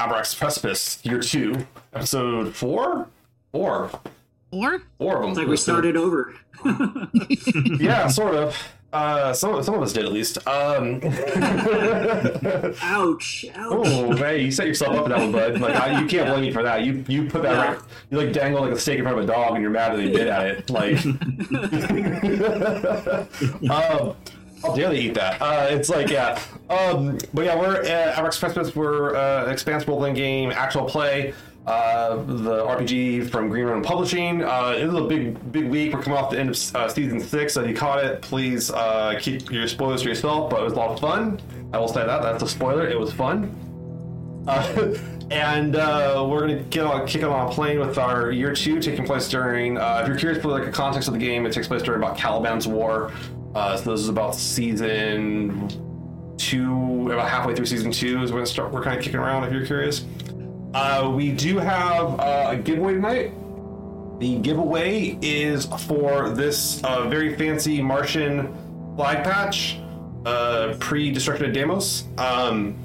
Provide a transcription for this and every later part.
Abraxas' Precipice, year two, episode four? Four. Or Four of them. It's like we started over. yeah, sort of. Uh, some, some of us did at least. Um, Ouch! Ouch! oh, hey, you set yourself up for that one, bud. Like, I, you can't blame me for that. You you put that Yeah. right. You like dangle like a steak in front of a dog, and you're mad that they bit at it. Like, um, I'll daily eat that. Uh, it's like yeah. Um, but yeah, we're at Abraxas' Precipice. We're uh, an expanse role playing game, actual play. Uh, the RPG from Green Ronin Publishing. Uh, it was a big, big week. We're coming off the end of uh, season six. So if you caught it, please uh, keep your spoilers to yourself. But it was a lot of fun. I will say that. That's a spoiler. It was fun. Uh, and uh, we're gonna get on kick on a plane with our year two taking place during. Uh, if you're curious for like the context of the game, it takes place during about Caliban's War. Uh, so this is about season two, about halfway through season two is when start, we're kind of kicking around. If you're curious, uh, we do have uh, a giveaway tonight. The giveaway is for this uh, very fancy Martian flag patch, uh, pre-destruction of Deimos. Um,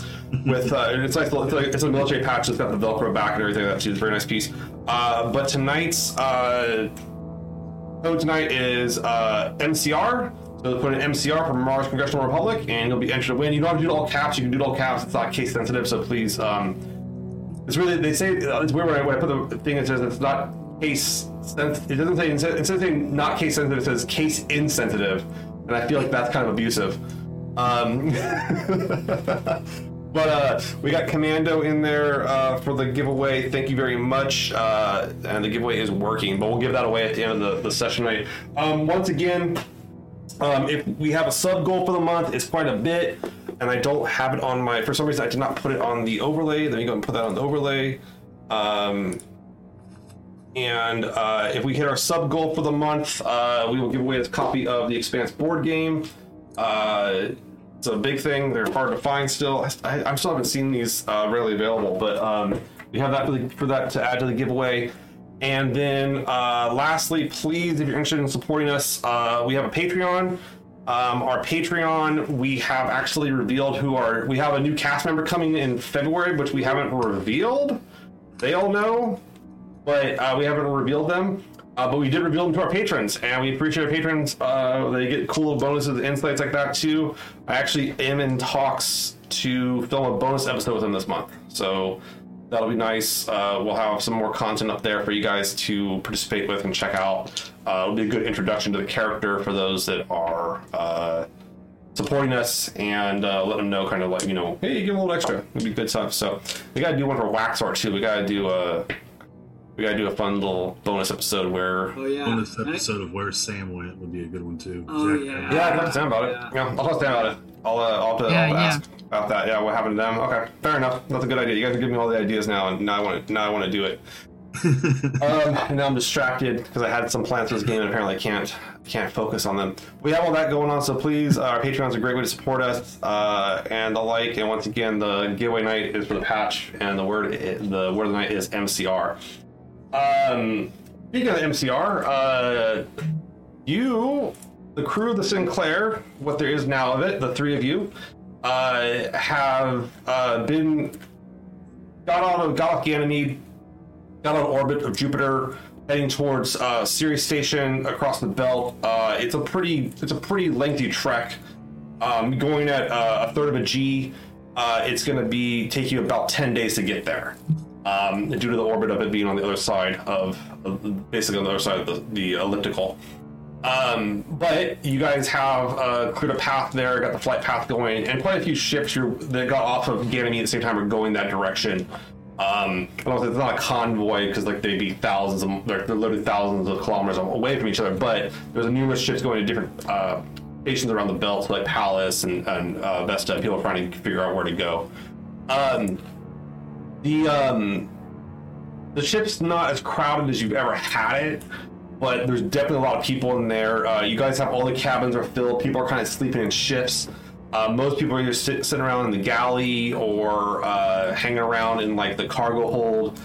with uh, it's it's, like it's a military patch that's got the Velcro back and everything. That's a very nice piece. But tonight's code tonight is MCR. So put an MCR from Mars Congressional Republic, and you'll be entered to win. You don't have to do it all caps. You can do it all caps. It's not case sensitive, so please. Um, it's really they say it's weird when I, when I put the thing. It says it's not case sensitive. It doesn't say instead of saying not case sensitive. It says case insensitive, and I feel like that's kind of abusive. Um, but uh, we got Commando in there uh, for the giveaway. Thank you very much. Uh, and the giveaway is working, but we'll give that away at the end of the, the session night. Um, once again, um, if we have a sub goal for the month, it's quite a bit, and I don't have it on my. For some reason, I did not put it on the overlay. Let me go and put that on the overlay. Um, and uh, if we hit our sub goal for the month, uh, we will give away a copy of the Expanse board game. Uh, it's a big thing. They're hard to find still. I, I still haven't seen these uh, readily available, but um, we have that for, the, for that to add to the giveaway. And then, uh, lastly, please, if you're interested in supporting us, uh, we have a Patreon. Um, our Patreon, we have actually revealed who are. We have a new cast member coming in February, which we haven't revealed. They all know, but uh, we haven't revealed them. Uh, but we did reveal them to our patrons, and we appreciate our patrons. Uh, they get cool bonuses, insights like that too. I actually am in talks to film a bonus episode with them this month, so that'll be nice. Uh, we'll have some more content up there for you guys to participate with and check out. Uh, it'll be a good introduction to the character for those that are uh, supporting us and uh, let them know, kind of like you know, hey, give them a little extra. It'd be good stuff. So we gotta do one for Waxor too. We gotta do a we gotta do a fun little bonus episode where Oh yeah. Bonus And I- episode of where Sam went would be a good one too. Oh, Jack- yeah. Yeah, I'll talk to Sam about Yeah. it. Yeah, I'll talk to Sam about it. I'll, uh, I'll, have to, Yeah, I'll yeah. ask about that. Yeah, what happened to them? Okay, fair enough. That's a good idea. You guys are giving me all the ideas now, and now I want to. Now I want to do it. um, and now I'm distracted because I had some plans for this game, and apparently I can't can't focus on them. We have all that going on, so please, uh, our Patreon's a great way to support us, uh, and the like. And once again, the giveaway night is for the patch, and the word the word of the night is MCR. Um, speaking of MCR, uh, you, the crew of the Sin Claire, what there is now of it, the three of you, uh, have uh, been got out of got off Ganymede, got on orbit of Jupiter, heading towards uh, Ceres Station across the belt. Uh, it's a pretty it's a pretty lengthy trek, um, going at uh, a third of a G. Uh, it's going to be take you about ten days to get there, um, due to the orbit of it being on the other side of, of basically on the other side of the, the elliptical. Um, but you guys have uh, cleared a path there, got the flight path going, and quite a few ships that got off of Ganymede at the same time are going that direction. Um, I don't it's not a convoy because like they'd be thousands of they're, they're literally thousands of kilometers away from each other. But there's numerous ships going to different uh, stations around the belt, like Pallas and, and uh, Vesta. and People are trying to figure out where to go. Um, the um, the ship's not as crowded as you've ever had it, but there's definitely a lot of people in there. Uh, you guys have all the cabins are filled. People are kind of sleeping in shifts. Uh, most people are either sit, sitting around in the galley or uh, hanging around in like the cargo hold.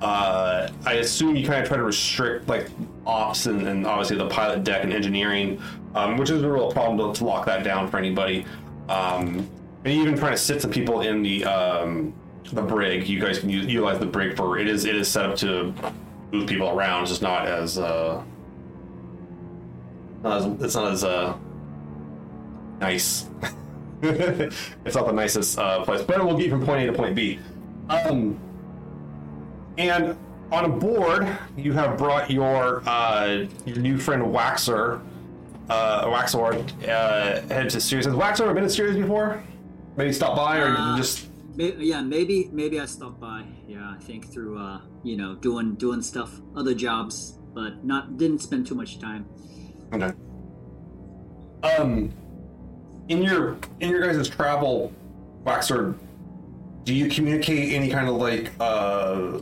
Uh, I assume you kind of try to restrict like ops and, and obviously the pilot deck and engineering, um, which is a real problem to, to lock that down for anybody. Um, and even trying to sit some people in the um, the brig. You guys can use, utilize the brig for it is it is set up to move people around. It's just not as uh, not as it's not as uh nice. it's not the nicest uh, place, but it will get you from point A to point B. Um, and on a board, you have brought your uh, your new friend Waxor, uh, Waxor, uh, head to Ceres. Has Waxor been to Ceres before? Maybe stop by or Uh, just May- yeah, maybe maybe I stopped by. Yeah, I think through uh, you know doing doing stuff, other jobs, but not didn't spend too much time. Okay. Um, in your in your guys' travel, Waxor, do you communicate any kind of like uh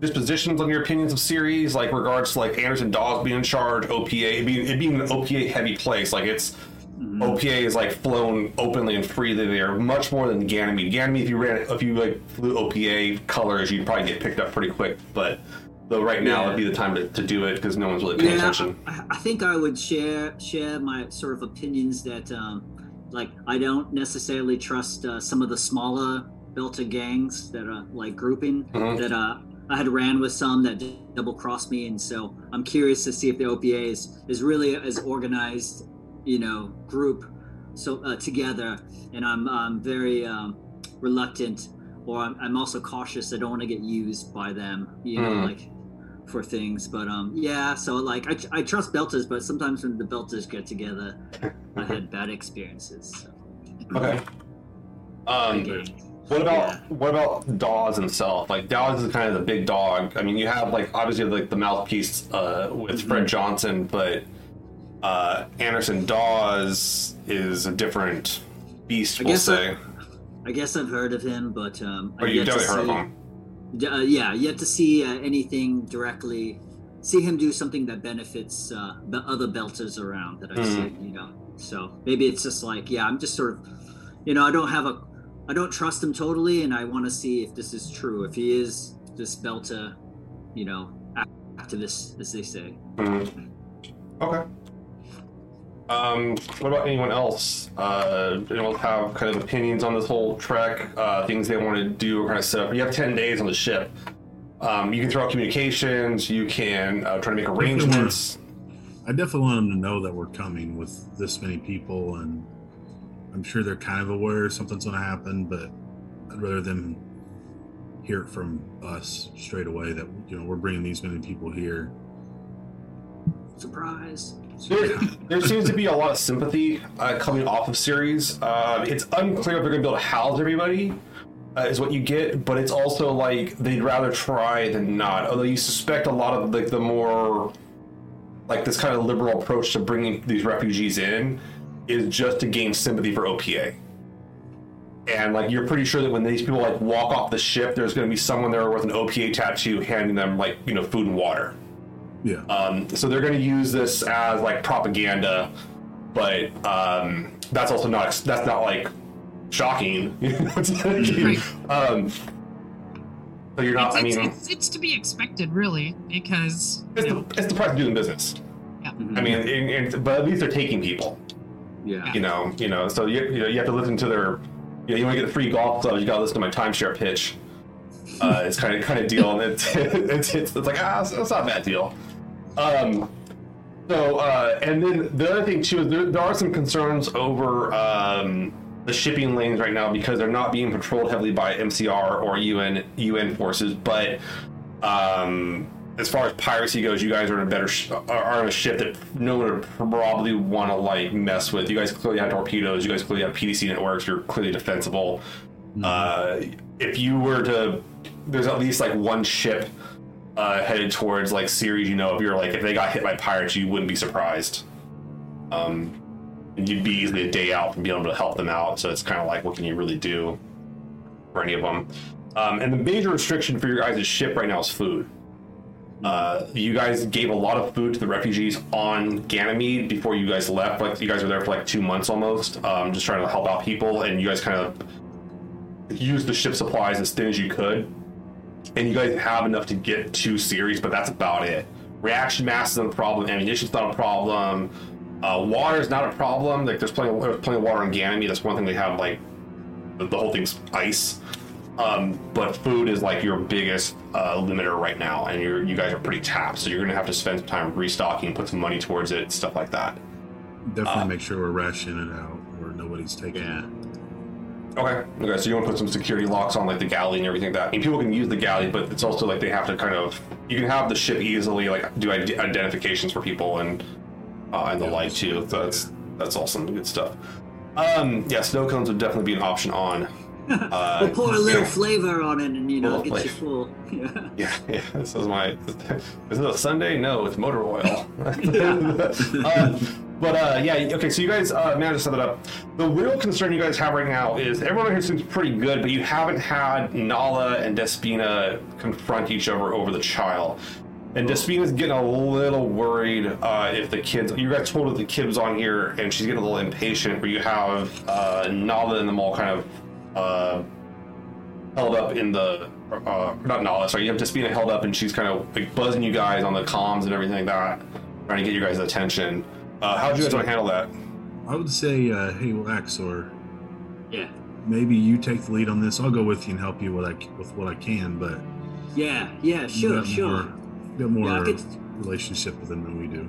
dispositions on your opinions of Ceres, like regards to like Anderson Dawes being in charge, OPA it being it being an OPA heavy place, like it's OPA is like flown openly and freely there, much more than Ganymede. Ganymede, if you ran if you like flew OPA colors, you'd probably get picked up pretty quick. But though right now Yeah. would be the time to, to do it because no one's really paying Yeah, attention. I, I think I would share share my sort of opinions that um, like I don't necessarily trust uh, some of the smaller Delta gangs that are like grouping Mhm. that uh, I had ran with some that double crossed me, and so I'm curious to see if the OPA is is really as organized, you know, group so uh, together, and I'm I'm very um, reluctant, or I'm, I'm also cautious. I don't want to get used by them, you know, Mm. like for things. But um, yeah, so like I, I trust belters but sometimes when the belters get together, I had bad experiences. So. Okay. Um, Again. what about Yeah. what about Dawes himself? Like Dawes is kind of the big dog. I mean, you have like obviously like the mouthpiece uh, with Mm-hmm. Fred Johnson, but uh, Anderson Dawes is a different beast. I We'll guess say. I guess I've heard of him, but um, Or I've you yet to definitely heard of him. Uh, yeah, yet to see uh, anything directly. See him do something that benefits uh, the other belters around that I Mhm. see. You know, so maybe it's just like, yeah, I'm just sort of, you know, I don't have a, I don't trust him totally, and I want to see if this is true. If he is this belter, you know, activist, as they say. Mhm. Okay. Um, what about anyone else? Uh, anyone have kind of opinions on this whole trek? Uh, things they want to do or kind of set up? You have ten days on the ship. Um, you can throw out communications. You can uh, try to make arrangements. I definitely want them to know that we're coming with this many people, and I'm sure they're kind of aware something's going to happen, but I'd rather them hear it from us straight away that you know we're bringing these many people here. Surprise. There, there seems to be a lot of sympathy uh, coming off of Ceres. Uh, it's unclear if they're going to be able to house everybody, uh, is what you get. But it's also like they'd rather try than not. Although you suspect a lot of like the more like this kind of liberal approach to bringing these refugees in is just to gain sympathy for OPA. And like you're pretty sure that when these people like walk off the ship, there's going to be someone there with an OPA tattoo handing them like you know food and water. Yeah, Um, so they're going to use this as like propaganda, but um, that's also not that's not like shocking. You know, like, um, so you're not. It's, I mean, it's, it's to be expected, really, because it's you know, the, it's the price of doing business. Mhm. I mean, and, and, but at least they're taking people. yeah. You know, you know. So you, you know you have to listen to their. You know, you want to get the free golf clubs. You got to listen to my timeshare pitch. Uh, it's kind of kind of deal, and it's it's, it's, it's like ah, it's, it's not a bad deal. Um, so uh, and then the other thing too is there, there are some concerns over um, the shipping lanes right now because they're not being patrolled heavily by MCR or UN UN forces, but um, as far as piracy goes, you guys are in a better sh- are on a ship that no one would probably want to like mess with. You guys clearly have torpedoes. You guys clearly have PDC networks. You're clearly defensible. Uh, if you were to, there's at least like one ship uh, headed towards like Ceres. You know, if you're like if they got hit by pirates, you wouldn't be surprised. Um, you'd be easily a day out from being able to help them out. So it's kind of like, what can you really do for any of them? Um, and the major restriction for your guys' ship right now is food. Uh, you guys gave a lot of food to the refugees on Ganymede before you guys left. Like you guys were there for like two months almost, um, just trying to help out people, and you guys kind of used the ship supplies as thin as you could. And you guys have enough to get two Ceres, but that's about it. Reaction mass isn't a problem. Ammunition's not a problem. Uh, water is not a problem. Like there's plenty, of, there's plenty of water on Ganymede. That's one thing they have. Like the, the whole thing's ice. Um, but food is like your biggest uh, limiter right now, and you're you guys are pretty tapped, so you're gonna have to spend some time restocking, put some money towards it, stuff like that. Definitely Uh, make sure we're rationing it out, or nobody's taking Yeah. it. Okay. Okay. So you want to put some security locks on like the galley and everything like that. I mean, people can use the galley, but it's also like they have to kind of you can have the ship easily like do ide- identifications for people and uh, and the Yeah, like too. that's That's that's awesome, good stuff. Um, yeah, snow cones would definitely be an option on. Uh, we'll pour a little flavor on it, and you know, get you full. Yeah. Yeah, yeah. This is my. Is it a sundae? No, it's motor oil. uh, but uh, yeah, okay. So you guys uh, managed to set that up. The real concern you guys have right now is everyone here seems pretty good, but you haven't had Nala and Despina confront each other over the child. And Despina's getting a little worried uh, if the kids. You guys told her the kid was on here, and she's getting a little impatient. Where you have uh, Nala and them all kind of uh, held up in the uh, not Nala, sorry, you have Despina held up and she's kind of like buzzing you guys on the comms and everything like that, trying to get you guys' attention. Uh, how do you guys want to handle that? I would say, uh, hey, Waxor, Yeah. maybe you take the lead on this. I'll go with you and help you with, I, with what I can, but Yeah. Yeah. you Sure. got Sure. More, you got more Yeah, could- relationship with them than we do.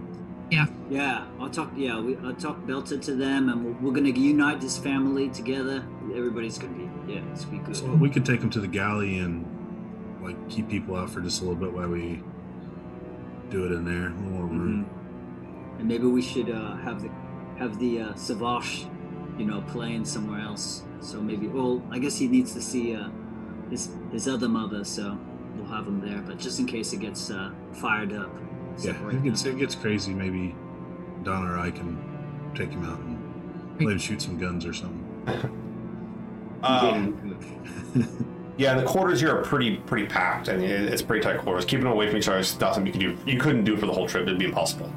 Yeah, yeah. I'll talk. Yeah, we, I'll talk Belta to them, and we're, we're gonna unite this family together. Everybody's gonna be. Yeah, it's gonna be good. So we could take them to the galley and like keep people out for just a little bit while we do it in there. A little more room. Mhm. And maybe we should uh, have the have the uh, Savage, you know, playing somewhere else. So maybe. Well, I guess he needs to see uh, his his other mother, so we'll have him there. But just in case it gets uh, fired up. Yeah, separate it gets them. it gets crazy. Maybe Don or I can take him out and let him shoot some guns or something. Um, yeah, the quarters here are pretty pretty packed, and it- it's pretty tight quarters. Keeping them away from each other is not something you could do. You couldn't do it for the whole trip; it'd be impossible.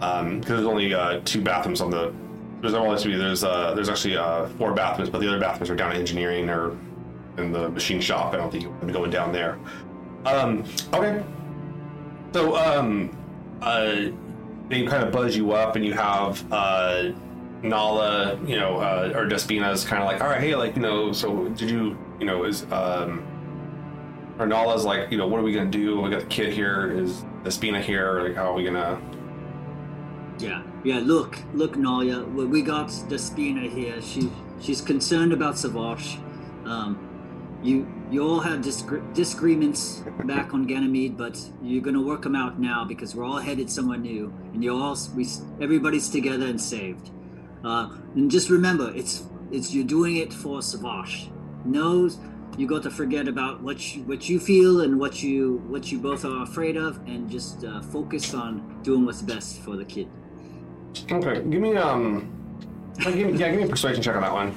Um, because there's only uh, two bathrooms on the. There's to be. There's uh, there's actually uh, four bathrooms, but the other bathrooms are down in engineering or in the machine shop. I don't think you would be going down there. Um, okay. So um, uh, they kind of buzz you up, and you have uh, Nala, you know, uh, or Despina's kind of like, all right, hey, like, you know, so did you, you know, is um, or Nala's like, you know, what are we gonna do? We got the kid here. Is Despina here? Like, how are we gonna? Yeah, yeah. Look, look, Nalia. We got Despina here. She she's concerned about Savage. Um, you you all had disagre- disagreements back on Ganymede, but you're gonna work them out now because we're all headed somewhere new, and you're all we everybody's together and saved. Uh, and just remember, it's it's you're doing it for Savage. No, you got to forget about what you, what you feel and what you what you both are afraid of, and just uh, focus on doing what's best for the kid. Okay, give me um, like, give me, yeah, give me a persuasion check on that one.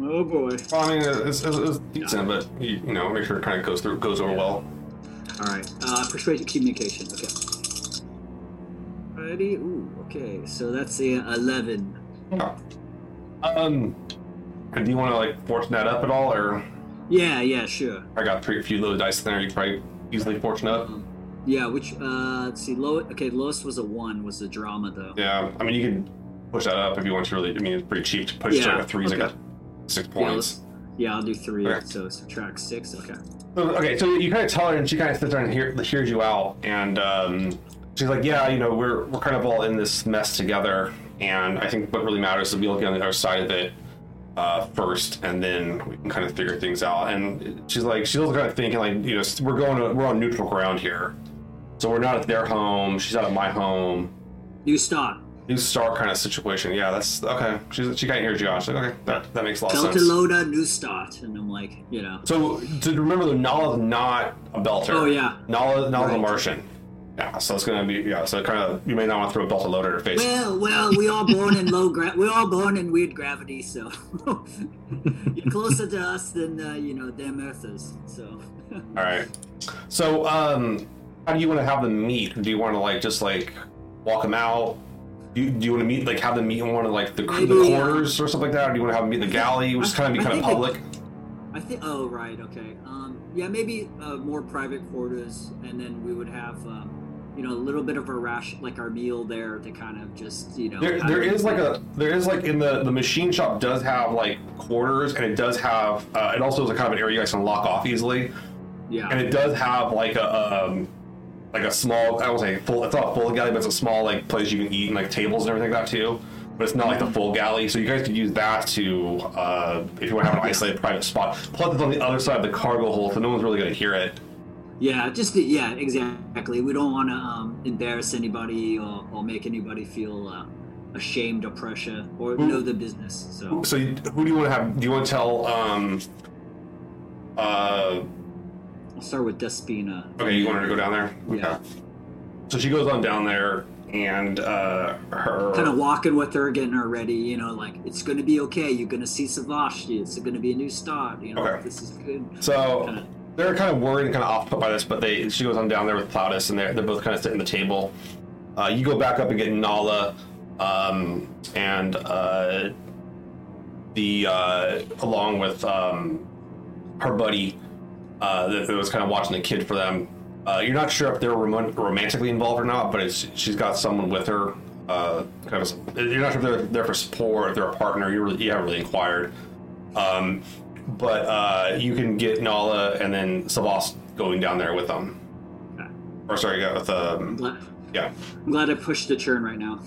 Oh boy. Well, I mean, it's, it's, it's decent, but you, you know, make sure it kind of goes through, goes over well. All right. Uh, persuasive communication. Okay. Ready? Ooh. Okay. So that's a eleven. Yeah. Um, do you want to like fortune that up at all, or Yeah. Yeah. Sure. I got three, a few little dice in there. You can probably easily fortune up. Um, yeah. Which? Uh. Let's see. Low. Okay. Lowest was a one. Was the drama though? Yeah, I mean, you can push that up if you want to really. I mean, it's pretty cheap to push to Yeah, like a three. Like a six Yeah. points. let's- Yeah. I'll do three. Okay. So subtract six. Okay. So, okay, so you kind of tell her, and she kind of sits there and hear, hears you out, and um, she's like, "Yeah, you know, we're we're kind of all in this mess together, and I think what really matters is we look on the other side of it uh, first, and then we can kind of figure things out." And she's like, she's also kind of thinking like, you know, we're going to, we're on neutral ground here, so we're not at their home, she's not at my home. New start. New start kind of situation. Yeah, that's okay. She's, she can't hear. She's like, okay, that, that makes a lot of Delta sense. Loda. New start. And I'm like, you know. So to remember, the Nala's not a belter. Oh yeah. Nala, Nala's a Martian. Yeah, so it's gonna be yeah. So kind of you may not want to throw a Beltalowda at her face. Well, well, we all born in low gra- we're all born in weird gravity, so you're closer to us than uh, you know them Earthers. So All right. So um, how do you want to have them meet? Do you want to like just like walk them out? Do you, do you want to meet like have them meet in one of like the, the uh, quarters or something like that? Or do you want to have them meet in the galley, which is kind of be I kind of public? I think. Oh right, okay. Um, yeah, maybe uh, more private quarters, and then we would have um, you know a little bit of a rash like our meal there to kind of just you know There, there is like a there is like in the the machine shop does have like quarters and it does have uh, it also is a kind of an area you guys can lock off easily yeah and it does have like a um like a small I don't say full it's not a full galley but it's a small like place you can eat and like tables and everything like that too but it's not like the full galley so you guys could use that to uh if you want to have an isolated private spot plus it's on the other side of the cargo hold so no one's really gonna hear it Yeah, just the, yeah, exactly. We don't want to um, embarrass anybody or, or make anybody feel uh, ashamed or pressure or Who- know the business. So so you, who do you want to have do you want to tell um uh start with Despina. Okay, you want her to go down there? Yeah. So she goes on down there, and uh, her. Kind of walking with her, getting her ready. You know, like it's gonna be okay. You're gonna see Savage. It's gonna be a new start. You know, Okay. this is good. So Kinda- they're kind of worried and kind of off put by this, but they she goes on down there with Plautus, and they're they're both kind of sitting at the table. Uh, you go back up and get Nala, um, and uh, the uh, along with um, her buddy uh, that, that was kind of watching the kid for them. Uh, you're not sure if they're rom- romantically involved or not, but it's, she's got someone with her. Uh, kind of, you're not sure if they're there for support, if they're a partner. You really, you haven't really inquired. Um, but uh, you can get Nala and then Savas going down there with them. Okay. Or sorry, yeah, with um, Glad, yeah. I'm glad I pushed the churn right now.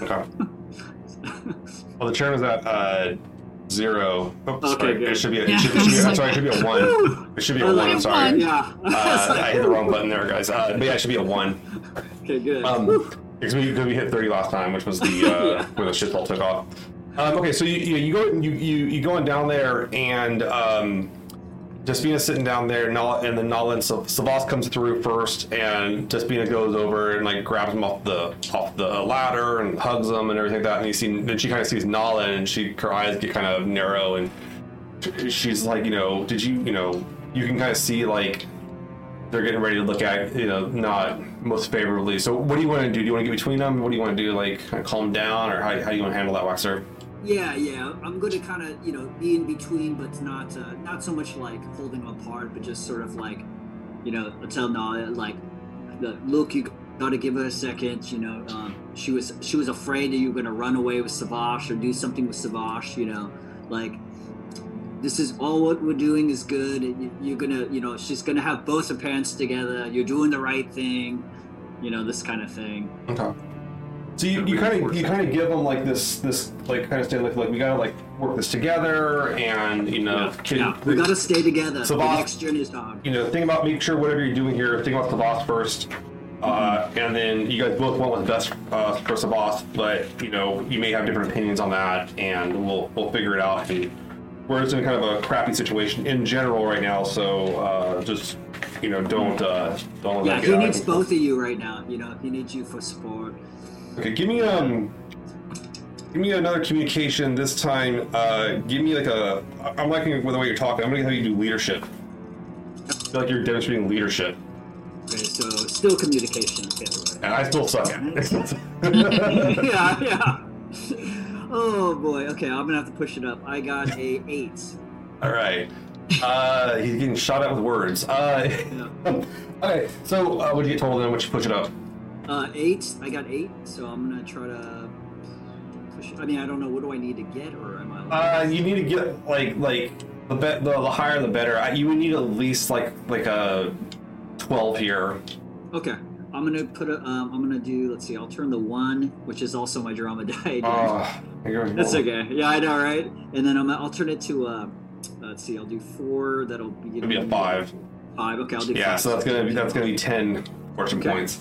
Okay. Well, the churn is at uh, zero. Oh, Okay, sorry. good. It should be. A, it Yeah, should, it should be I I'm sorry. It should be a one. It should be a I one. I'm sorry. yeah. Uh, I hit the wrong button there, guys. Uh, but yeah, it should be a one. okay, good. Um, because we, 'cause we hit 30 last time, which was the uh, Yeah. when the shithole took off. Um, okay, so you, you you go you you you going down there and um, Despina sitting down there, and then Nala and Sav- Savas comes through first, and Despina goes over and like grabs him off the off the ladder and hugs him and everything like that. And you see, then she kind of sees Nala, and she her eyes get kind of narrow, and she's like, you know, did you you know you can kind of see like they're getting ready to look at you know not most favorably. So what do you want to do? Do you want to get between them? What do you want to do? Like kind of calm down, or how, how do you want to handle that, Waxor? Yeah, yeah. I'm going to kind of, you know, be in between, but not uh, not so much like holding them apart, but just sort of like, you know, tell Nala like, look, you got to give her a second. You know, um, she was she was afraid that you were going to run away with Savage or do something with Savage. You know, like this is all what we're doing is good. you- You're gonna, you know, she's gonna have both her parents together. You're doing the right thing. You know, this kind of thing. Okay. So you, you kind of you kind of give them like this this like kind of say like like we gotta like work this together and you know yeah, kid- yeah. we got to stay together. So the Bob- next journey is hard. you know think about make sure whatever you're doing here think about the boss first. Uh, and then you guys both want what's best uh, for Sabas, but you know you may have different opinions on that, and we'll we'll figure it out. And we're just in kind of a crappy situation in general right now, so uh, just you know don't uh, don't let Yeah, that he needs both of you right now. You know, he needs you for support. Okay, give me um, give me another communication. This time, uh, give me like a. I'm liking with the way you're talking. I'm gonna have you do leadership. I feel like you're demonstrating leadership, Okay, so still communication. Okay, right. and I still suck at it. yeah, yeah. Oh boy. Okay, I'm gonna have to push it up. I got a eight. All right. Uh, he's getting shot at with words. Uh, Yeah. okay. So, uh, what do you get total then? What you push it up? Uh, eight. I got eight. So I'm gonna try to push. I mean, I don't know. What do I need to get, or am I? Uh, you need to get like like the bet the, the higher the better. I, you would need at least like like a twelve here. Okay. I'm gonna put a. Um, I'm gonna do. Let's see. I'll turn the one, which is also my drama die. Oh, That's okay. Yeah, I know, right? And then I'm, I'll turn it to. Uh, let's see. I'll do four. That'll be. It'll be a five. Five. Okay, I'll do. Yeah, five. so that's gonna be that's gonna be ten fortune Okay. points.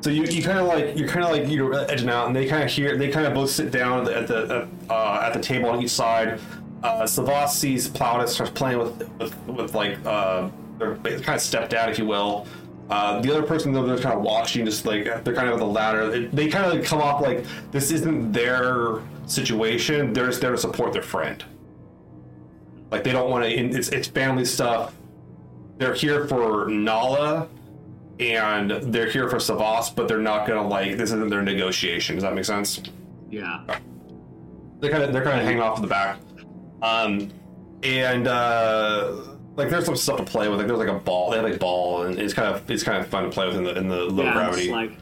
So you, you kind of like you're kind of like you're edging out, and they kind of hear they kind of both sit down at the uh, at the table on each side. Uh, Savas sees Plautus starts playing with with, with like uh, their kind of stepdad, if you will. Uh, the other person though they're kind of watching, just like they're kind of at the ladder. They, they kind of like come off like this isn't their situation. They're just there to support their friend. Like they don't want to. It's it's family stuff they're here for Nala and they're here for Savas, but they're not gonna like this isn't their negotiation. Does that make sense? Yeah. They're kind of they're kind of hanging off the back. Um, and uh, like there's some stuff to play with. Like there's like a ball. They have like a ball, and it's kind of it's kind of fun to play with in the in the low yeah, gravity. It's like,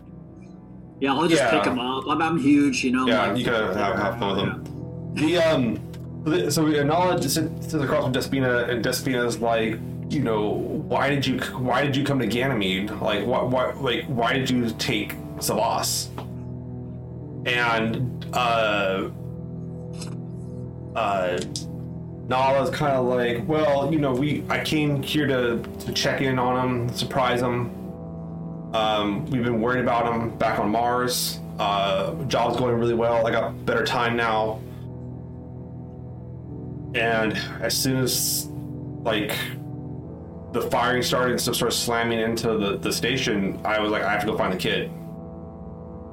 yeah, I'll just Yeah. pick them up. I'm, I'm huge, you know. yeah, like- you can have, have fun with them. The um, the- so we acknowledge sits across from Despina, and Despina's like, you know, why did you why did you come to Ganymede? Like, what what like why did you take Savas? And uh, uh, Nala's kind of like, well, you know, we I came here to to check in on him, surprise him. Um, we've been worried about him back on Mars. Uh, job's going really well. I got better time now. And as soon as like the firing started and stuff started slamming into the, the station, I was like, I have to go find the kid.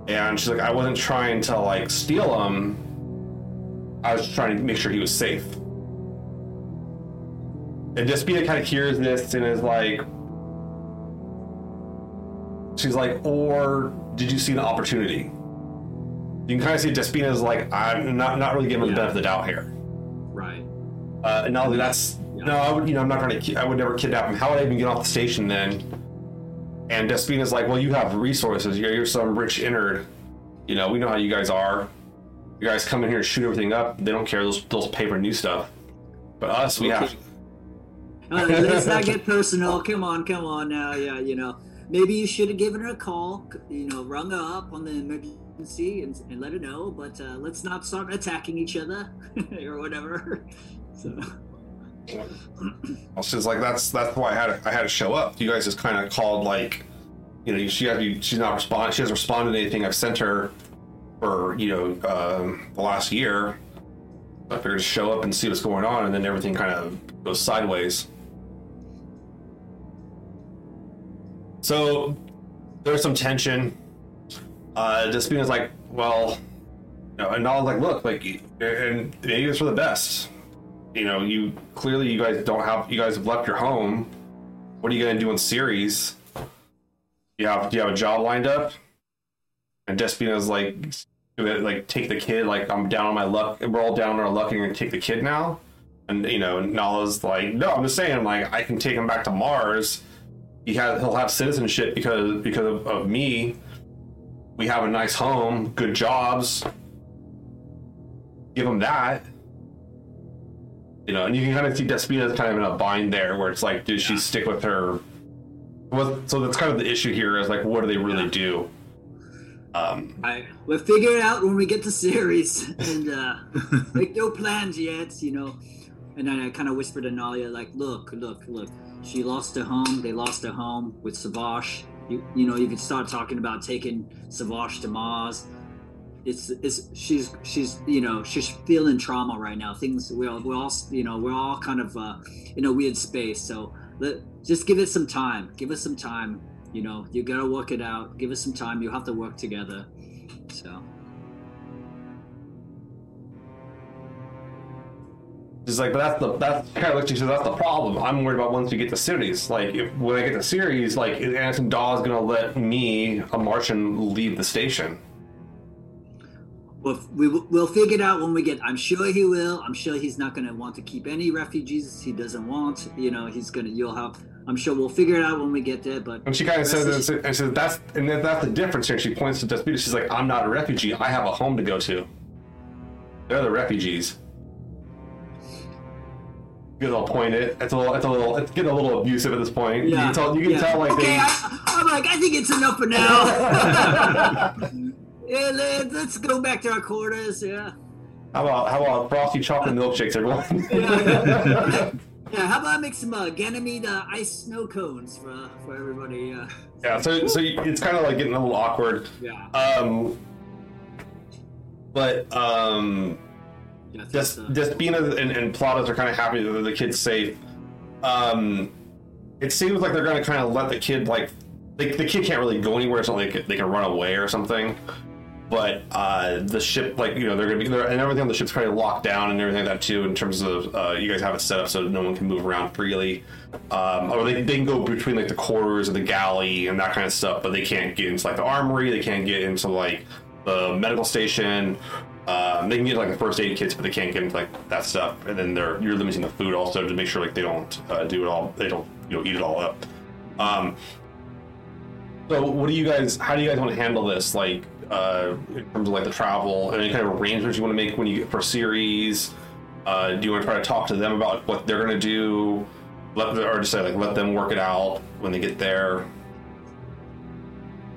And she's like, I wasn't trying to like steal him. I was trying to make sure he was safe. And Despina kind of hears this and is like, she's like, or did you see an opportunity? You can kind of see Despina's like, I'm not not really giving him the benefit of the doubt here. Right. Uh, and only that's no, I would you know I'm not going to I would never kidnap him. How would I even get off the station then? And Despina's like, well, you have resources. You're, you're some rich innard. You know, we know how you guys are. You guys come in here and shoot everything up. They don't care. Those those paper new stuff. But us, we have. Uh, let's not get personal. Come on, come on now. Yeah, you know, maybe you should have given her a call. You know, rung up on the emergency and, and let her know. But uh, let's not start attacking each other or whatever. So She's like, that's that's why I had I had to show up. You guys just kind of called like, you know, she had she's not responding. She hasn't responded to anything I've sent her for you know um, the last year. I figured to show up and see what's going on, and then everything kind of goes sideways. So there's some tension. Uh, Despina's like, well, you know, and all like, look, like, and maybe it's for the best you know, you clearly you guys don't have you guys have left your home. What are you gonna do in Ceres? You have do you have a job lined up? And Despina's like like take the kid, like I'm down on my luck we're all down on our luck and you're gonna take the kid now? And you know, Nala's like, no, I'm just saying, like, I can take him back to Mars. He has he'll have citizenship because because of, of me. We have a nice home, good jobs. Give him that you know, and you can kind of see Despina's kind of in a bind there, where it's like, does she stick with her? Well, so that's kind of the issue here is like, what do they really Yeah. do? Um, I we'll figure it out when we get to Ceres and uh, make no plans yet. You know. And then I kind of whispered to Nalia, like, look, look, look. She lost her home. They lost their home with Savash. You, you know, you could start talking about taking Savash to Mars. It's, it's, she's, she's, you know, she's feeling trauma right now. Things, we're, all- we're all, you know, we're all kind of uh, in a weird space. So let, just give it some time. Give us some time. You know, you gotta work it out. Give us some time. You have to work together. So. she's like, but that's the that's kind of like she says that's the problem. I'm worried about once we get to Ceres. Like, if when I get the Ceres, like, is Anderson Dawes gonna let me, a Martian, leave the station? Well, we, we'll figure it out when we get. I'm sure he will. I'm sure he's not going to want to keep any refugees he doesn't want. You know, he's going to. You'll have. I'm sure we'll figure it out when we get there. But And she kind of says, and says that's and that's the difference here. She points to Despina. She's like, I'm not a refugee. I have a home to go to. They're the refugees. Get a little pointed. It's a little. It's a little. It's getting a little abusive at this point. You can tell. You can yeah. tell like Okay, they. I, I'm like, I think it's enough for now. yeah, let, let's go back to our quarters. Yeah. How about how about frosty chocolate milkshakes, everyone? Yeah. yeah. How about I make some uh, Ganymede uh, ice snow cones for for everybody? Uh, yeah. So so it's kind of like getting a little awkward. yeah. Um. But um. yeah Just, uh, Despina and, and Plautus are kind of happy that the kid's safe. Um, it seems like they're going to kind of let the kid like the, the kid can't really go anywhere. It's not like they can run away or something. But uh, the ship, like you know, they're gonna be there, and everything on the ship's kind of locked down and everything like that too. In terms of uh, you guys have it set up so no one can move around freely, um, or they, they can go between like the quarters of the galley and that kind of stuff. But they can't get into like the armory. They can't get into like the medical station Um, they can get like the first aid kits, but they can't get into like that stuff. And then they're you're limiting the food also to make sure like they don't uh, do it all. They don't you know eat it all up. Um, so what do you guys? How do you guys want to handle this? Like uh, in terms of like the travel and any kind of arrangements you want to make when you get for Ceres? Uh, do you want to try to talk to them about what they're going to do? Let or just say like let them work it out when they get there.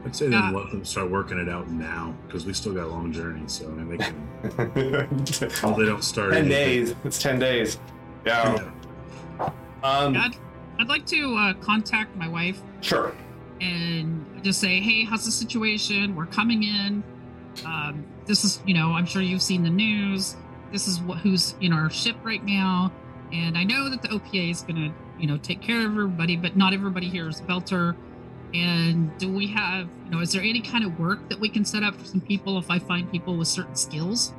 I'd say Yeah. then let them start working it out now because we still got a long journey. So I mean, they can. Oh, they don't start. ten anything. days. It's ten days. Yeah. Yeah. Um. I'd, I'd like to uh, contact my wife Sure. And just say, hey, how's the situation? We're coming in. Um, this is, you know, I'm sure you've seen the news. This is what who's in our ship right now. And I know that the OPA is going to, you know, take care of everybody, but not everybody here is Belter. And do we have, you know, is there any kind of work that we can set up for some people if I find people with certain skills,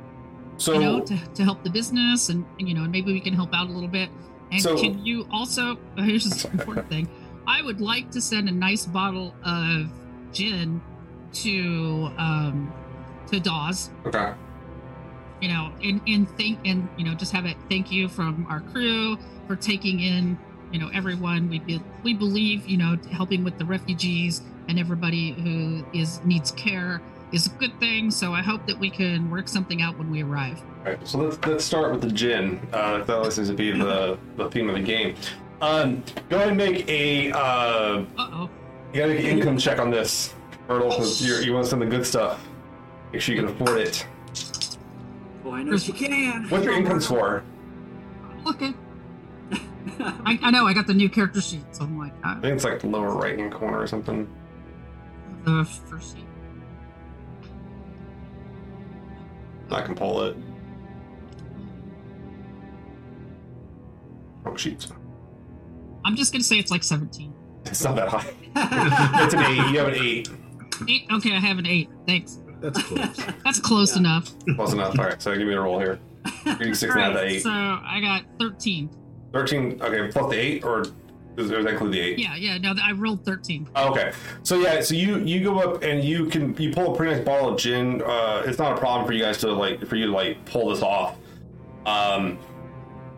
So you know, to, to help the business and, and, you know, and maybe we can help out a little bit. And So- can you also, here's the important thing I would like to send a nice bottle of gin to um to Dawes, okay. you know, and and thank and you know just have it thank you from our crew for taking in you know everyone we be, we believe you know helping with the refugees and everybody who is needs care is a good thing. So I hope that we can work something out when we arrive. All right, so let's let's start with the gin. Uh, that always seems to be the, the theme of the game. Um, go ahead and make a uh, Uh oh. you gotta make an income check on this, Myrtle, because you want some of the good stuff. Make sure you can afford it. Oh, I know she can. What's your income score? Okay. I, I know I got the new character sheet, so I'm like uh, I think it's like the lower right hand corner or something. the first sheet. I can pull it. Wrong sheets. I'm just gonna say it's like 17. It's not that high. it's an eight. You have an eight. Eight. Okay, I have an eight. Thanks. That's close. That's close Yeah. enough. Close enough. All right, so give me a roll here. Getting six and a half to eight. So I got 13. 13, okay, plus the 8, or does, does that include the 8? Yeah, yeah. No, I rolled 13. Oh, okay. So yeah, so you you go up and you can you pull a pretty nice bottle of gin. Uh, it's not a problem for you guys to like for you to like pull this off. Um,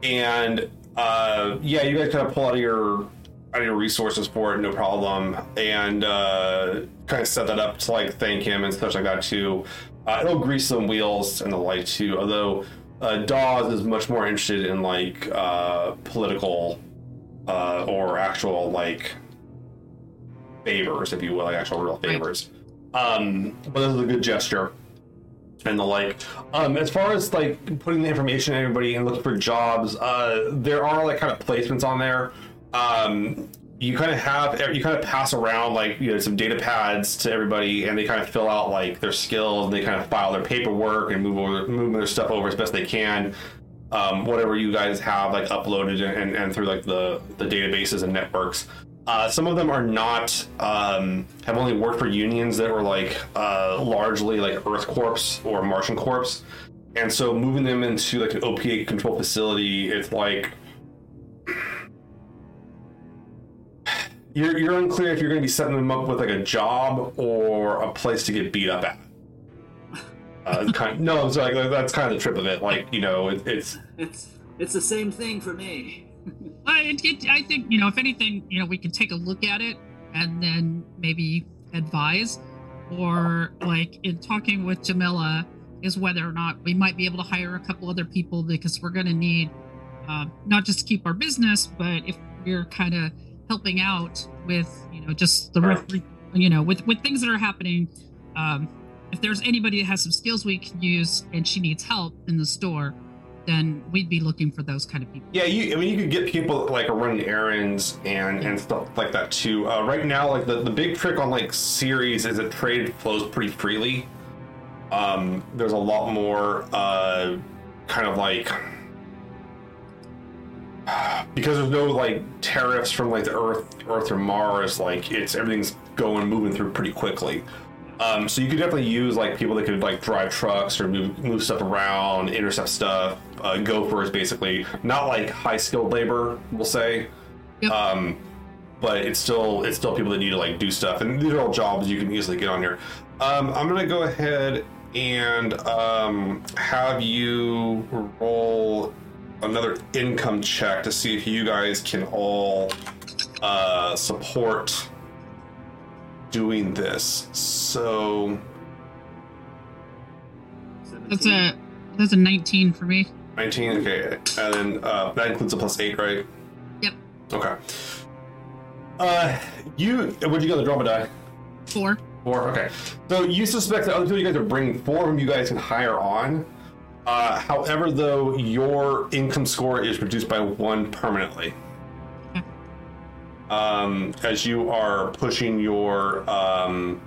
and uh, yeah, you guys kind of pull out of your out of your resources for it, no problem, and uh, kind of set that up to like thank him and stuff like that too. Uh, it'll grease some wheels and the like too. Although uh, Dawes is much more interested in like uh, political uh, or actual like favors, if you will, like actual real favors. Um, but this is a good gesture and the like. Um, as far as like putting the information in everybody and looking for jobs, uh, there are like kind of placements on there. Um, you kind of have you kind of pass around like you know some data pads to everybody, and they kind of fill out like their skills and they kind of file their paperwork and move over move their stuff over as best they can. Um, whatever you guys have like uploaded and, and through like the the databases and networks. Uh, some of them are not um, have only worked for unions that were like uh, largely like Earth Corps or Martian Corps, and so moving them into like an OPA control facility, it's like you're you're unclear if you're going to be setting them up with like a job or a place to get beat up at. Uh, kind no, it's like that's kind of the trip of it. Like you know, it, it's It's it's the same thing for me. I, it, it, I think, you know, if anything, you know, we can take a look at it and then maybe advise. Or, like, in talking with Jamila, is whether or not we might be able to hire a couple other people because we're going to need uh, not just to keep our business, but if we're kind of helping out with, you know, just the, ref- you know, with, with things that are happening. Um, if there's anybody that has some skills we can use and she needs help in the store, then we'd be looking for those kind of people. Yeah, you. I mean, you could get people that, like are running errands and and stuff like that too. Uh, right now, like the the big trick on like Ceres is that trade flows pretty freely. Um, there's a lot more uh, kind of like because there's no like tariffs from like the Earth, Earth or Mars. Like it's everything's going moving through pretty quickly. Um, so you could definitely use like people that could like drive trucks or move move stuff around, intercept stuff. Uh, gophers, basically, not like high skilled labor, we'll say. Yep. Um, but it's still it's still people that need to like do stuff, and these are all jobs you can easily get on here. Um, I'm gonna go ahead and um, have you roll another income check to see if you guys can all uh, support doing this. So That's a that's a 19 for me. 19, okay, and then uh, that includes a plus eight, right? Yep. Okay. Uh, you what'd you get on the drama die? Four. Four. Okay. So you suspect that other people you guys are bringing four of them you guys can hire on. Uh, however, though, your income score is reduced by one permanently. Okay. Um, as you are pushing your um,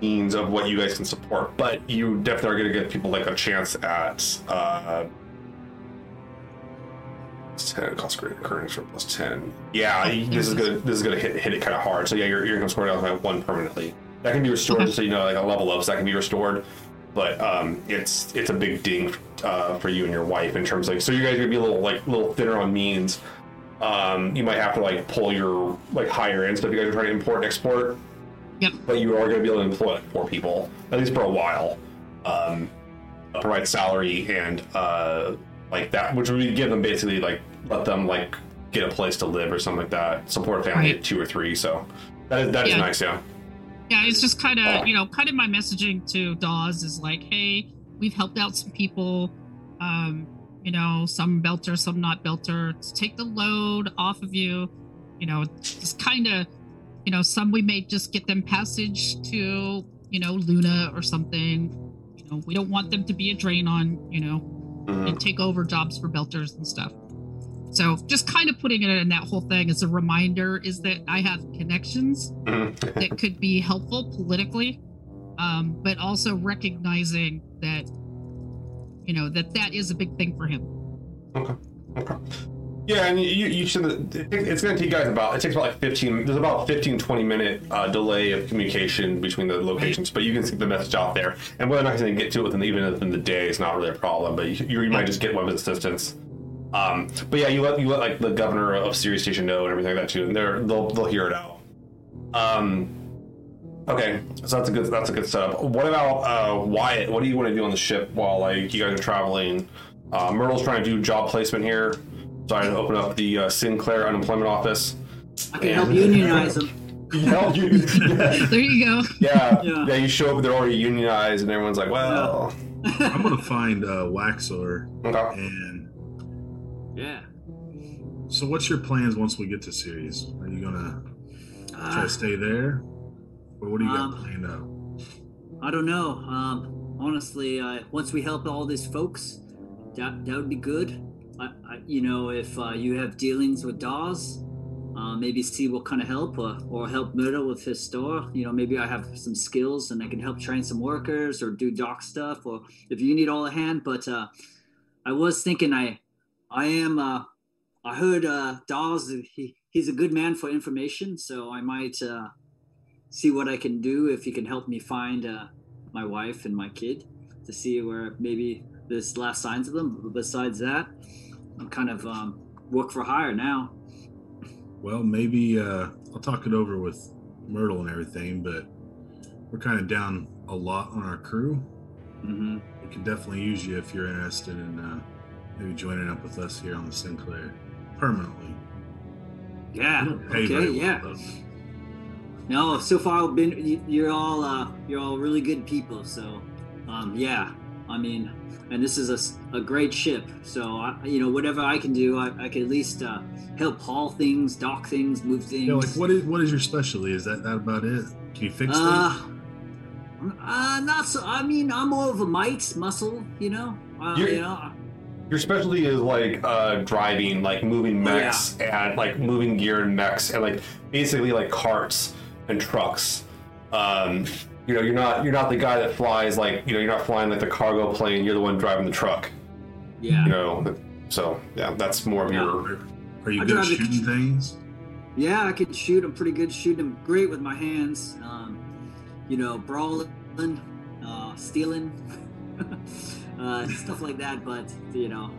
means of what you guys can support, but you definitely are going to give people like a chance at uh, 10 cost current for plus 10 yeah this is gonna this is gonna hit hit it kind of hard. So yeah your, your income score down by one permanently. That can be restored so you know like a level up so that can be restored but um it's it's a big ding uh, for you and your wife in terms of like so you guys are gonna be a little like little thinner on means. Um you might have to like pull your like higher end stuff you guys are trying to import and export Yep. but you are going to be able to employ like four people at least for a while um provide salary and uh like that which would give them basically like let them like get a place to live or something like that support a family Right. at two or three so that is that is Yeah. nice yeah Yeah, it's just kind of you know, kind of my messaging to Dawes is like, hey, we've helped out some people, um, you know, some belter, some not belter. To take the load off of you, you know, just kind of, you know, some we may just get them passage to, you know, Luna or something. You know, we don't want them to be a drain on, you know, Mhm. and take over jobs for belters and stuff. So just kind of putting it in that whole thing as a reminder is that I have connections Mhm. that could be helpful politically, um, but also recognizing that you know that that is a big thing for him. Okay. Okay. Yeah, and you, you should. It's going to take guys about. It takes about like 15. There's about a 15, 20 minute uh, delay of communication between the locations, but you can see the message out there. And whether or not he's going to get to it within even within the day is not really a problem. But you, you might just get one of his assistants. Um, but yeah, you let you let like the governor of Ceres Station know and everything like that too, and they're they'll they'll hear it out. Um. Okay, so that's a good that's a good setup. What about uh, Wyatt? What do you want to do on the ship while like you guys are traveling? Uh, Myrtle's trying to do job placement here, so I open up the uh, Sin Claire unemployment office. I can help unionize them. Help you. There you go. yeah, Yeah. yeah. You show up, they're already unionized, and everyone's like, "Well, I'm gonna find uh, Waxor okay." and Yeah. so what's your plans once we get to Ceres? Are you gonna try Uh, to stay there? Or what do you got Um, planned out? I don't know. Um, honestly, uh, once we help all these folks, that that would be good. You know, if uh, you have dealings with Dawes, uh, maybe see what kind of help, or, or help Myrtle with his store. You know, maybe I have some skills and I can help train some workers or do dock stuff, or if you need all a hand. But uh, I was thinking, I, I am. Uh, I heard uh, Dawes. He, he's a good man for information, so I might. Uh, see what I can do if he can help me find uh, my wife and my kid to see where maybe there's last signs of them. But besides that, I'm kind of um, work for hire now. Well, maybe uh, I'll talk it over with Myrtle and everything, but we're kind of down a lot on our crew. hmm We could definitely use you if you're interested in uh, maybe joining up with us here on the Sin Claire permanently. Yeah. We don't pay very Okay. Yeah. No. So far, I've been. You're all. Uh, you're all really good people. So, um, yeah. I mean, and this is a, a great ship. So, I, you know, whatever I can do, I, I can at least uh, help haul things, dock things, move things. Yeah, like what is what is your specialty? Is that that about it? Can you fix Uh, things? uh, not so. I mean, I'm more of a might muscle, you know. Uh, You're- know. Your specialty is like uh, driving, like moving Oh, yeah. mechs and like moving gear and mechs and like basically like carts and trucks. Um, you know, you're not you're not the guy that flies like you know you're not flying like the cargo plane. You're the one driving the truck. Yeah. You know, so yeah, that's more of your. Are, are you I good at drive the- shooting things? Yeah, I can shoot. I'm pretty good shooting. I'm great with my hands. Um, you know, brawling, uh, stealing, uh, stuff like that. But you know,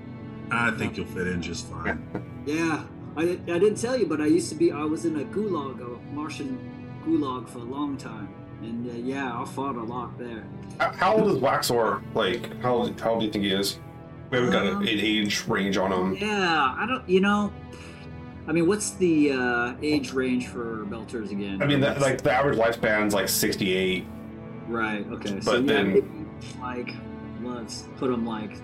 I think you'll fit in just fine. yeah. I, I didn't tell you, but I used to be. I was in a gulag, a Martian gulag, for a long time. And uh, yeah, I fought a lot there. How- old is Waxor? Like, how old, how old do you think he is? We haven't got an Um, age range on him. Yeah, I don't. You know, I mean, what's the uh, age range for belters again? I mean, that, like the average lifespan's like 68. right. Okay. so but yeah, then- maybe, like let's put them like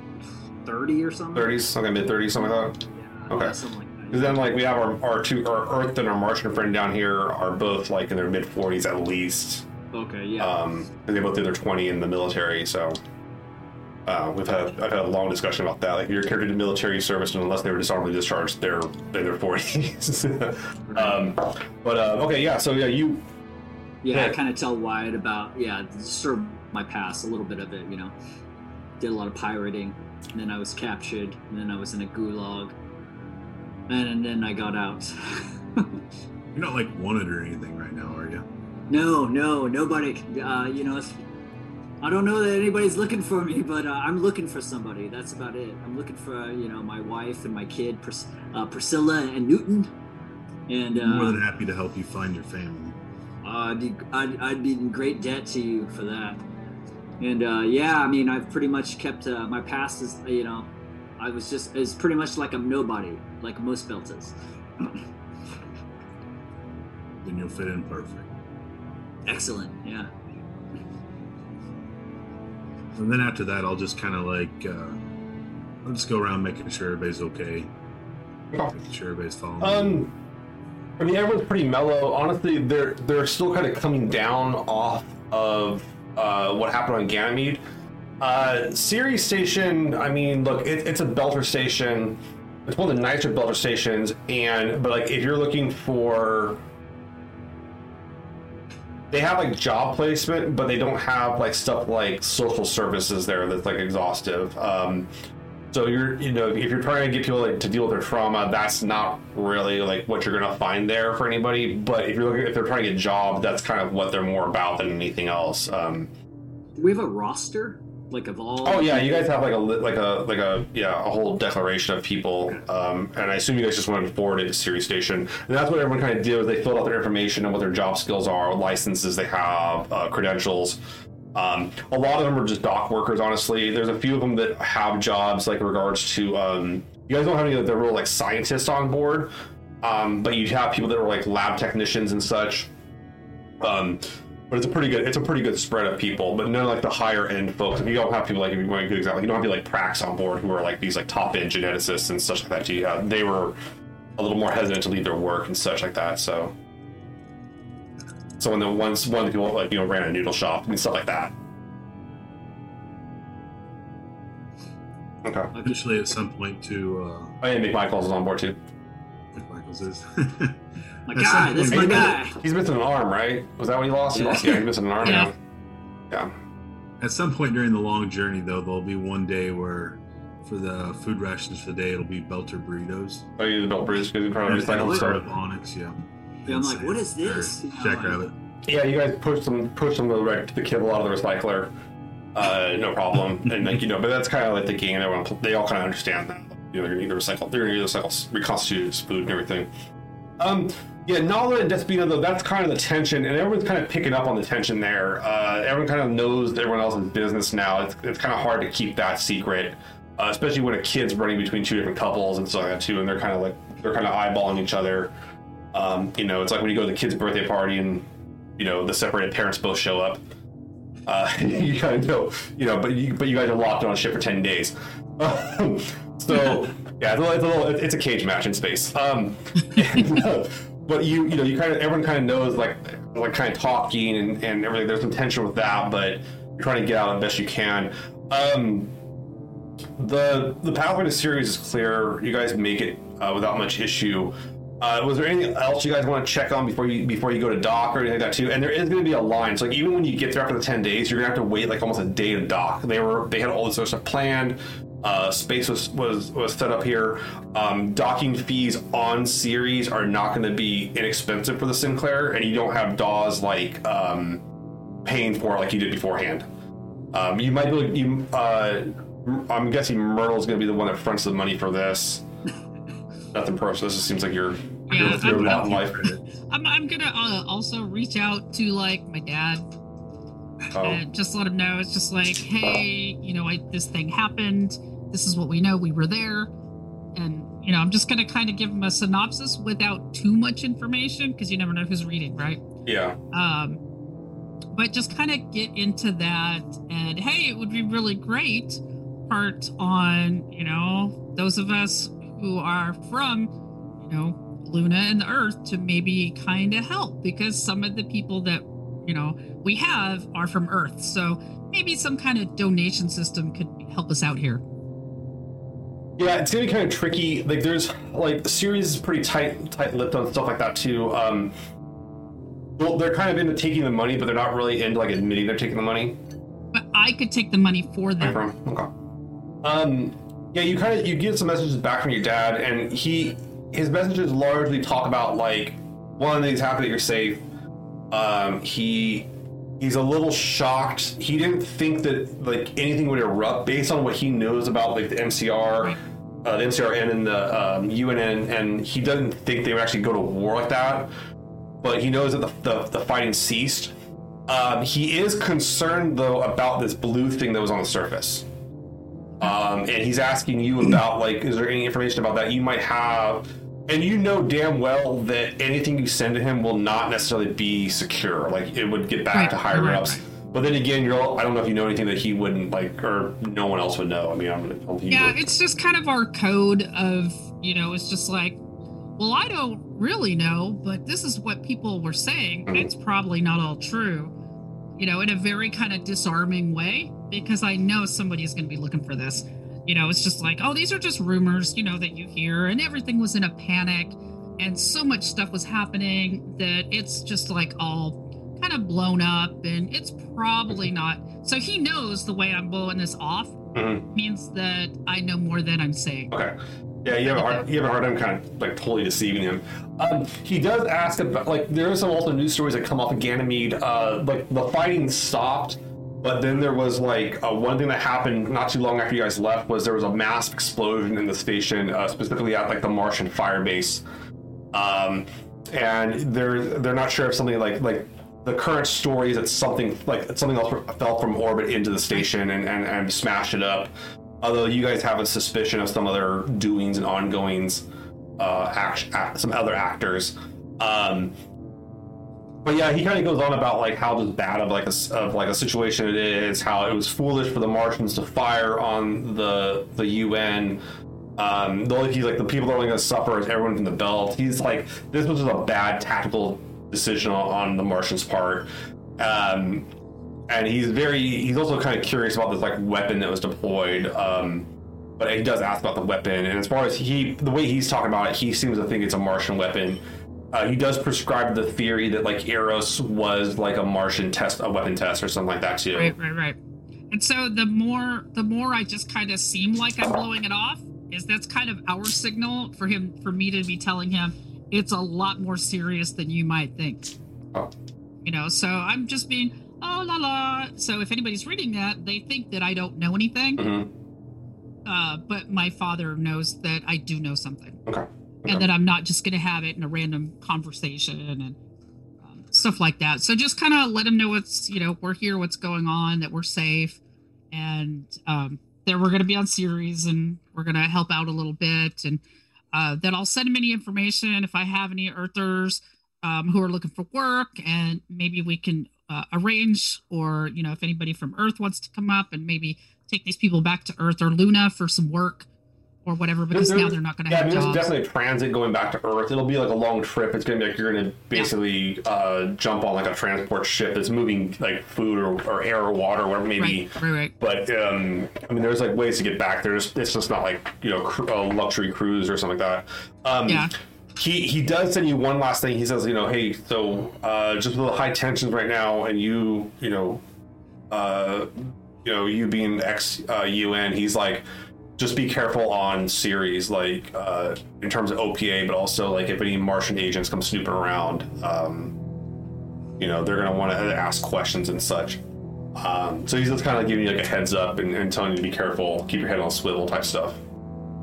thirty or something. 30s, okay, mid 30s, something like that. Yeah, Okay. Something like that. Then, like, we have our, our two, our Earth and our Martian friend down here are both like in their mid 40s at least. Okay. Yeah. Um, and they both did their 20 in the military, so. Uh, we've had I've had a long discussion about that. Like, if your character did military service, and unless they were dishonorably discharged, they're in their 40s. um, but uh, okay, yeah. So yeah, you yeah, I yeah. kind of tell Wyatt about yeah, sort of my past, a little bit of it. You know, did a lot of pirating, and then I was captured, and then I was in a gulag, and, and then I got out. You're not like wanted or anything right now, are you? No, no, nobody. Uh, you know, I don't know that anybody's looking for me, but uh, I'm looking for somebody. That's about it. I'm looking for uh, you know my wife and my kid, Pris- uh, Priscilla and Newton, and I'm more uh, than happy to help you find your family. I'd be I'd, I'd be in great debt to you for that. And uh, yeah, I mean, I've pretty much kept uh, my past is you know, I was just is pretty much like I'm nobody, like most belters. Then you'll fit in perfect. Excellent, yeah. And then after that, I'll just kind of like, uh, I'll just go around making sure everybody's okay, making sure everybody's following. me. Um, I mean, everyone's pretty mellow. Honestly, they're they're still kind of coming down off of uh, what happened on Ganymede. Uh, Ceres Station. I mean, look, it, it's a Belter station. It's one of the nicer Belter stations, and but like if you're looking for, they have like job placement, but they don't have like stuff like social services there that's like exhaustive. Um, so you're, you know, if you're trying to get people like to deal with their trauma, that's not really like what you're gonna find there for anybody. But if you're looking, if they're trying to get a job, that's kind of what they're more about than anything else. Um, we have a roster like of all? oh yeah, you guys have like a like a like a yeah a whole declaration of people, um, and I assume you guys just wanted to forward it to Ceres Station, and that's what everyone kind of did. Was they filled out their information and what their job skills are, what licenses they have, uh, credentials. Um, a lot of them are just dock workers, honestly. There's a few of them that have jobs like regards to. Um, you guys don't have any of the real like scientists on board, um, but you have people that are like lab technicians and such. Um, but it's a pretty good it's a pretty good spread of people, but none of, like the higher end folks. If you don't have people like if you want a good example, you don't have people like Prax on board who are like these like top end geneticists and such like that. You have, they were a little more hesitant to leave their work and such like that. So. So when the ones one of the people like you know ran a noodle shop and stuff like that. Okay. Eventually, at some point, to uh, Oh yeah, Mick Michaels is on board too. like Michael's is. My At guy, some that's point- my guy. He's missing an arm, right? Was that what he lost? He Yeah. lost. Yeah, he's missing an arm Yeah. now. Yeah. At some point during the long journey, though, there'll be one day where, for the food rations for the day, it'll be Belter burritos. Oh, you belter burritos! because you're trying to And recycle it's stuff. of Onyx, yeah. Yeah, I'm like, what is this? Or You know, Jackrabbit. Yeah, you guys push them, push them right to the kibble out of the recycler. Uh, no problem. and like you know, but that's kind of like the game. Everyone, they all kind of understand that. You know, they're gonna need to recycle. They're gonna need to recycle, reconstitute food and everything. Um, yeah, Nala and Despina though, that's kind of the tension, and everyone's kind of picking up on the tension there. Uh, everyone kind of knows everyone else's business now. It's, it's kind of hard to keep that secret, uh, especially when a kid's running between two different couples and stuff like that too, and they're kind of like they're kind of eyeballing each other. Um, you know, it's like when you go to the kid's birthday party and you know the separated parents both show up. Uh, you kind of know, you know, but you but you guys are locked on a ship for ten days. So yeah, it's a, little, it's a little, it's a cage match in space. Um, and, but you you know you kind of everyone kind of knows like like kind of talking and and everything. There's some tension with that, but you're trying to get out the best you can. Um, the the series is clear. You guys make it uh, without much issue. Uh, was there anything else you guys want to check on before you before you go to dock or anything like that too? And there is going to be a line. So like even when you get there after the ten days, you're going to have to wait like almost a day to dock. They were they had all this other stuff planned. Uh, space was, was was set up here. Um, docking fees on Ceres are not going to be inexpensive for the Sin Claire, and you don't have Dawes like um, paying for it like you did beforehand. Um, you might be you, uh, I'm guessing Myrtle's going to be the one that fronts the money for this. Nothing personal. This just seems like you're Yeah, you're, you're I'm- lot in life. I'm, I'm gonna uh, also reach out to like my dad Oh. and just let him know. It's just like, hey, you know, I, this thing happened. This is what we know. We were there, and you know, I'm just gonna kind of give him a synopsis without too much information because you never know who's reading, right? Yeah. Um, but just kind of get into that, and hey, it would be really great part on you know those of us who are from you know Luna and the Earth to maybe kind of help because some of the people that you know we have are from Earth, so maybe some kind of donation system could help us out here. Yeah, it's gonna be kind of tricky. Like, there's like the Ceres is pretty tight, tight-lipped on stuff like that too. Um, well, they're kind of into taking the money, but they're not really into like admitting they're taking the money. But I could take the money for them. Okay. Um, yeah, you kind of you get some messages back from your dad, and he his messages largely talk about like one of the things happy that you're safe. Um, he he's a little shocked. He didn't think that like anything would erupt based on what he knows about like the MCR, uh, the MCRN and the um, UNN, and he doesn't think they would actually go to war like that. But he knows that the, the, the fighting ceased. Um, he is concerned though about this blue thing that was on the surface. Um, and he's asking you about like, is there any information about that you might have? And you know damn well that anything you send to him will not necessarily be secure. Like it would get back Right, to higher right, ups. But then again, you're all, I don't know if you know anything that he wouldn't like, or no one else would know. I mean, I'm gonna tell you. Yeah, it's just kind of our code of, you know, it's just like, well, I don't really know, but this is what people were saying. Mhm. It's probably not all true, you know, in a very kind of disarming way, because I know somebody is going to be looking for this. You know, it's just like, oh, these are just rumors, you know, that you hear, and everything was in a panic, and so much stuff was happening that it's just like all kind of blown up, and it's probably not. So he knows the way I'm blowing this off Mhm. means that I know more than I'm saying. Okay. Yeah, you have a hard, you have a hard time kind of like totally deceiving him. Um, he does ask about like there are some also news stories that come off of Ganymede. Uh, like the fighting stopped, but then there was like one thing that happened not too long after you guys left was there was a mass explosion in the station, uh, specifically at like the Martian fire base. Um, and they're they're not sure if something like like the current story is that something like something else fell from orbit into the station and, and, and smashed it up. Although you guys have a suspicion of some other doings and ongoings, uh, act, act, some other actors. Um, but yeah, he kind of goes on about like how just bad of like a of like a situation it is, how it was foolish for the Martians to fire on the the UN. Um, the only he's like the people that are only going to suffer is everyone from the belt. He's like this was just a bad tactical decision on, on the Martians' part. Um, and he's very he's also kind of curious about this like weapon that was deployed. Um, but he does ask about the weapon, and as far as he the way he's talking about it, he seems to think it's a Martian weapon. Uh, he does prescribe the theory that like Eros was like a Martian test, a weapon test, or something like that too. Right, right, right. And so the more the more I just kind of seem like I'm blowing it off, is that's kind of our signal for him for me to be telling him it's a lot more serious than you might think. Oh. You know, so I'm just being oh la la. So if anybody's reading that, they think that I don't know anything. Mhm. Uh, but my father knows that I do know something. Okay. Okay. and that I'm not just going to have it in a random conversation and um, stuff like that. So just kind of let them know what's you know we're here, what's going on, that we're safe, and um, that we're going to be on Ceres and we're going to help out a little bit, and uh, that I'll send them any information if I have any Earthers um, who are looking for work, and maybe we can uh, arrange, or you know if anybody from Earth wants to come up and maybe take these people back to Earth or Luna for some work. Or whatever, because There- now they're not going to Yeah, I have mean, there's jobs. definitely a transit going back to Earth. It'll be like a long trip. It's gonna be like you're gonna basically uh, jump on like a transport ship that's moving like food or, or air or water, or whatever maybe. Right, right, right. But um, I mean, there's like ways to get back. There's it's just not like you know cru- a luxury cruise or something like that. Um, Yeah. He he does send you one last thing. He says, you know, hey, so uh, just with the high tensions right now, and you, you know, uh, you know, you being ex uh, UN, he's like, just be careful on Ceres, like uh, in terms of OPA, but also like if any Martian agents come snooping around, um, you know, they're gonna want to ask questions and such. Um, so he's just kind of giving you like a heads up and, and telling you to be careful, keep your head on a swivel type stuff.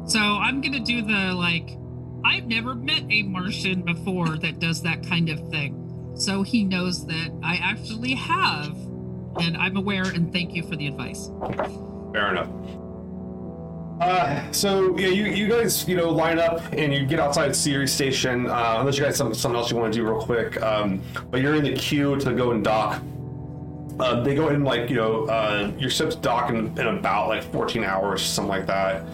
So I'm gonna do the like. I've never met a Martian before that does that kind of thing. So he knows that I actually have and I'm aware. And thank you for the advice. Fair enough. Uh, so yeah, you, you guys you know line up and you get outside Ceres Station. Uh, unless you guys have something else you want to do real quick, um, but you're in the queue to go and dock. Uh, they go in like you know uh, your ship's dock in, about like 14 hours, something like that.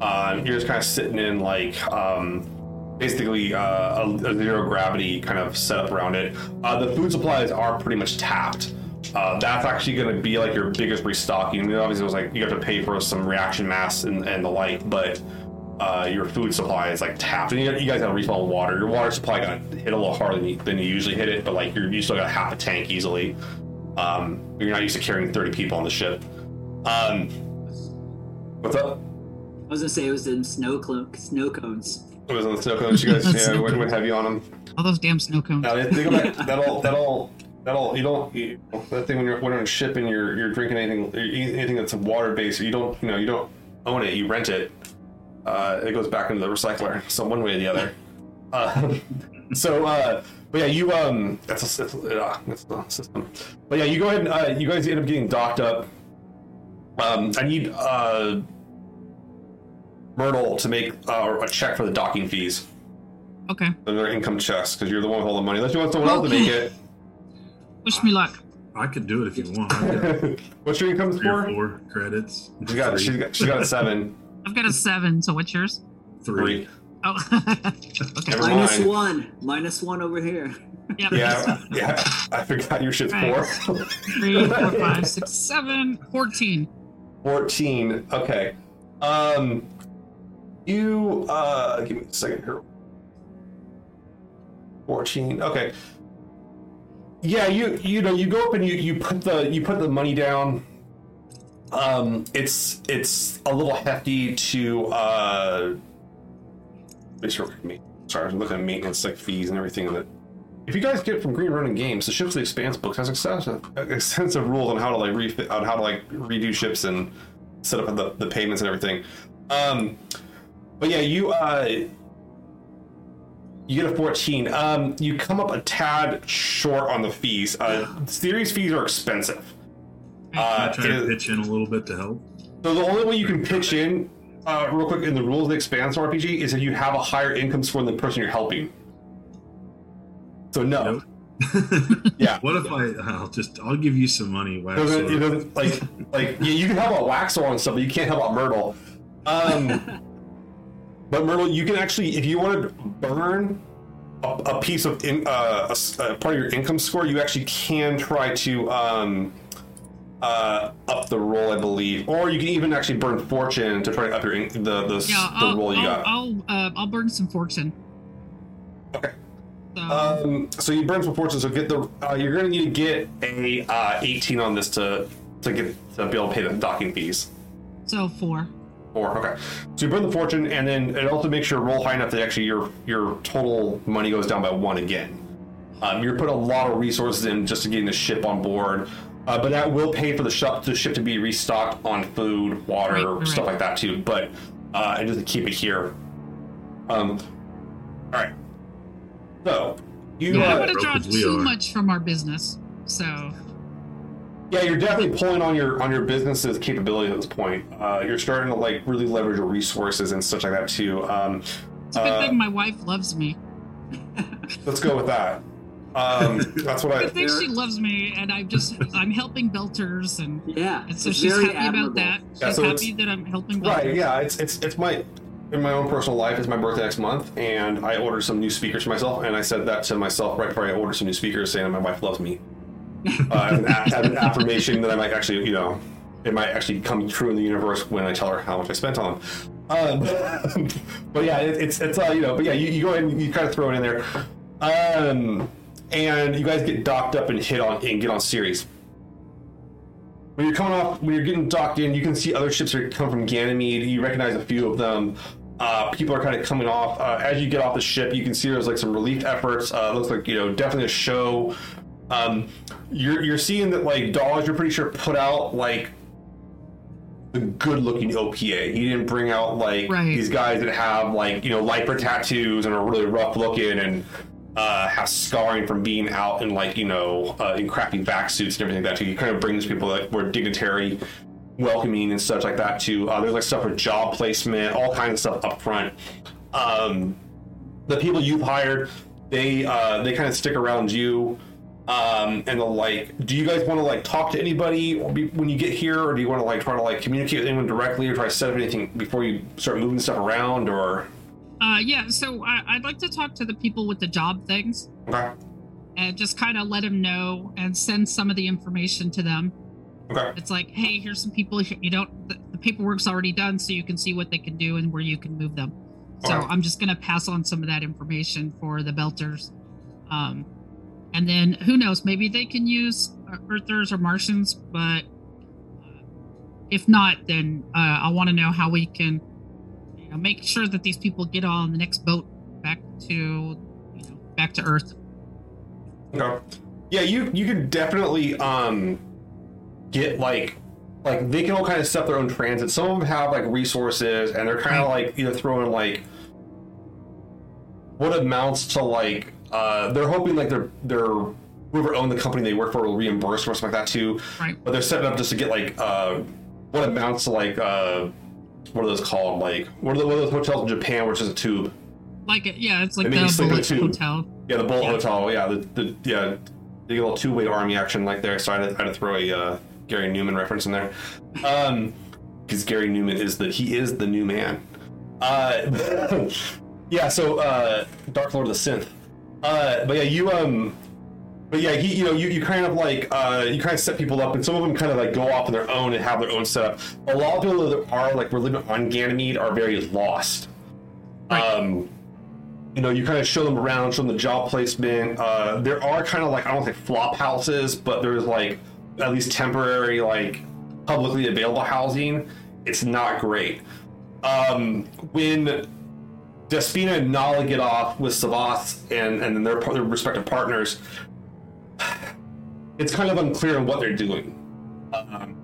Uh, you're just kind of sitting in like um, basically uh, a, a zero gravity kind of setup around it. The food supplies are pretty much tapped. Uh, that's actually going to be like your biggest restocking. I mean, obviously, it was like you have to pay for some reaction mass and, and the like, but uh, your food supply is like tapped. And you, you guys have to refill water. Your water supply got hit a little harder than you, than you usually hit it, but like you're, you still got half a tank easily. Um, you're not used to carrying 30 people on the ship. Um, what's up? I was gonna say it was in snow clo- snow cones. It was on the snow cones. You guys, yeah, would, would have you on them. All those damn snow cones. Now, they go back. That'll that'll that'll you don't you, that thing when you're when you're on a ship and you're you're drinking anything anything that's water based. You don't you know you don't own it. You rent it. Uh, it goes back into the recycler. So one way or the other. Uh, so uh, but yeah, you um that's a, that's, that's the system. But yeah, you go ahead. And, uh, you guys end up getting docked up. Um, I need uh Myrtle to make uh, a check for the docking fees. Okay. Their income checks because you're the one with all the money. Unless you want someone else to make it. Wish me luck. I could do it if you want. What's your income three or score? four credits. She got, she's got, she got a seven. I've got a seven. So what's yours? Three. Three. Oh. okay. Never Minus mind. one. Minus one over here. Yep. Yeah, yeah. I forgot your shit's four. Three, four, five, six, seven, fourteen. 14. Okay. Um, you, uh, give me a second here. 14. Okay. Yeah, you, you know, you go up and you, you put the, you put the money down. Um, it's, it's a little hefty to, uh, make sure, me, sorry, I'm looking at maintenance, like fees and everything that if you guys get from Green Ronin Games, the Ships the Expanse book has extensive, extensive rules on how to like refit, on how to like redo ships and set up the, the payments and everything. Um, but yeah, you uh, you get a 14. Um, you come up a tad short on the fees. Uh, Ceres fees are expensive. Can I Uh, try to pitch in a little bit to help? so the only way you can pitch in, uh, real quick, in the rules of the Expanse RPG is if you have a higher income score than the person you're helping. So no, Nope. yeah. What if I? I'll just. I'll give you some money. Wax doesn't, it like like you, you can help out Waxor and stuff, but you can't help out Myrtle. Um, but Myrtle, you can actually, if you want to burn a, a piece of in, uh, a a part of your income score, you actually can try to um, uh, up the roll, I believe, or you can even actually burn fortune to try to up your in, the the, Yeah, the I'll, roll you I'll, got. I'll, uh, I'll burn some fortune. Okay. So, Um, so you burn some fortune. So get the uh, you're going to need to get a uh, 18 on this to to get to be able to pay the docking fees. so four. Four. Okay. So you burn the fortune, and then it also makes your roll high enough that actually your your total money goes down by one again. Um, you're putting a lot of resources in just to getting the ship on board, uh, but that will pay for the ship the ship to be restocked on food, water, Right, right. stuff like that too. But uh, and just keep it here. Um. All right. So you. Yeah, I uh, want to draw broke as we too are. much from our business. So, Yeah, you're definitely pulling on your on your business's capability at this point. Uh, you're starting to like really leverage your resources and such like that too. Um, it's a good uh, thing my wife loves me. let's go with that. Um, that's what I I. think she loves me, and I'm just I'm helping Belters, and, Yeah. and so she's happy admirable. about that. She's Yeah, so happy that I'm helping Belters. Right. Yeah. It's it's it's my in my own personal life. It's my birthday next month, and I ordered some new speakers for myself, and I said that to myself right before I ordered some new speakers, saying my wife loves me. Uh, as, an, affirmation that I might actually, you know, it might actually come true in the universe when I tell her how much I spent on them. Um, but yeah, it, it's it's uh, you know, but yeah, you, you go ahead and you kind of throw it in there, um, and you guys get docked up and hit on and get on Ceres. When you're coming off, when you're getting docked in, you can see other ships are coming from Ganymede. You recognize a few of them. Uh, people are kind of coming off. Uh, as you get off the ship, you can see there's like some relief efforts. Uh, looks like you know definitely a show. Um, you're you're seeing that like Dawes, you're pretty sure put out like the good looking OPA. He didn't bring out like Right. these guys that have like you know lifer tattoos and are really rough looking and uh, have scarring from being out in like you know uh, in crappy back suits and everything like that. So you kind of bring these people like more dignitary, welcoming and such like that too. Uh, there's like stuff for job placement, all kinds of stuff up front. Um, the people you've hired, they uh, they kind of stick around you. Um, and they'll like, do you guys want to like talk to anybody be, when you get here, or do you want to like try to like communicate with anyone directly, or try to set up anything before you start moving stuff around, or Uh, yeah, so I, I'd like to talk to the people with the job things okay, and just kind of let them know and send some of the information to them. okay, It's like, hey, here's some people you don't. The, the paperwork's already done, so you can see what they can do and where you can move them. So I'm just gonna pass on some of that information for the belters, um, and then who knows? Maybe they can use uh, Earthers or Martians, but uh, if not, then uh, I want to know how we can, you know, make sure that these people get on the next boat back to, you know, back to Earth. okay. Yeah, you you can definitely um get like like they can all kind of set up their own transit. Some of them have like resources, and they're kind of like either throwing like what amounts to like uh they're hoping like they're they're whoever owned the company they work for will reimburse or something like that too. Right. But they're setting up just to get like uh what amounts to like uh what are those called? Like what are, the, what are those hotels in Japan where it's just a tube? Like, it, yeah, it's like And the sleep in a Bullet. Hotel. Yeah, the Bullet Yeah. Hotel. Yeah, the, the yeah, a little Tubeway Army action like there. So I had, to, I had to throw a uh, Gary Numan reference in there, um, because Gary Numan is the he is the new man. Uh, yeah. So uh, Dark Lord of the Synth. Uh, but yeah, you um. But yeah, he, you know, you, you kind of like uh, you kind of set people up, and some of them kind of like go off on their own and have their own setup. A lot of people that are like we're living on Ganymede are very lost. Right. Um, you know, you kind of show them around, show them the job placement. Uh, there are kind of like I don't think flop houses, but there's like at least temporary like publicly available housing. It's not great. Um, when Despina and Nala get off with Savas and and then their, their respective partners, it's kind of unclear on what they're doing. Um,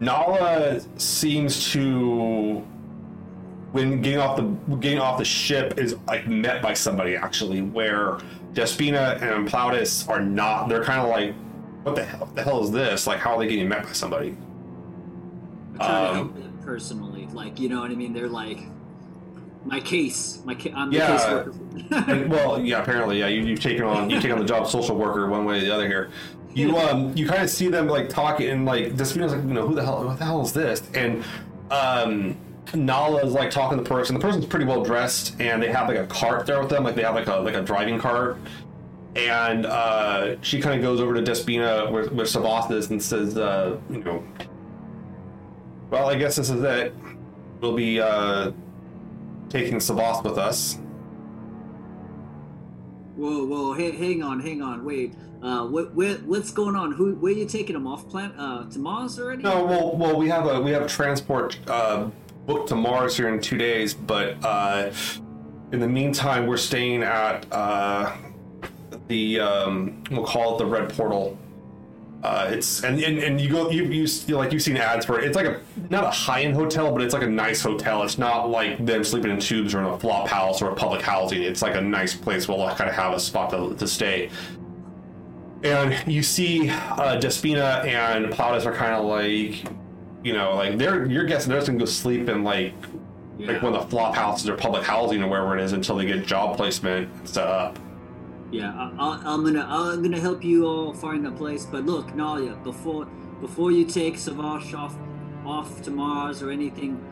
Nala seems to when getting off the getting off the ship is like met by somebody actually where Despina and Plautus are not they're kind of like what the hell the hell is this like how are they getting met by somebody I'm trying to Um, help them personally. Like, you know what I mean? They're like, my case, my ca- I'm the Yeah. And, well yeah apparently yeah you, you've taken on you've taken on the job social worker one way or the other here you um you kind of see them like talking and like Despina's like you know who the hell what the hell is this and um Nala is like talking to the person. The person's pretty well dressed, and they have like a cart there with them. Like they have like a like a driving cart, and uh, she kind of goes over to Despina Savas is and says, uh, you know, well, I guess this is it. We'll be uh, taking Savas with us. whoa, whoa, hey, hang on, hang on, wait. Uh, what, where, what's going on? Who, where are you taking them off planet? Uh, to Mars already? No, well, well, we have a we have a transport uh, booked to Mars here in two days, but uh, in the meantime, we're staying at uh, the um, we'll call it the Red Portal. Uh, it's and, and and you go you you like you've seen ads for it. It's like a not a high end hotel, but it's like a nice hotel. It's not like them sleeping in tubes or in a flop house or a public housing. It's like a nice place where they'll kind of have a spot to, to stay. And you see uh, Despina and Plautus are kind of like, you know, like they're you're guessing they're just gonna go sleep in like like one of the flop houses or public housing or wherever it is until they get job placement set up. Yeah, I, I, I'm gonna I'm gonna help you all find a place. But look, Nalia, before before you take Savash off off to Mars or anything,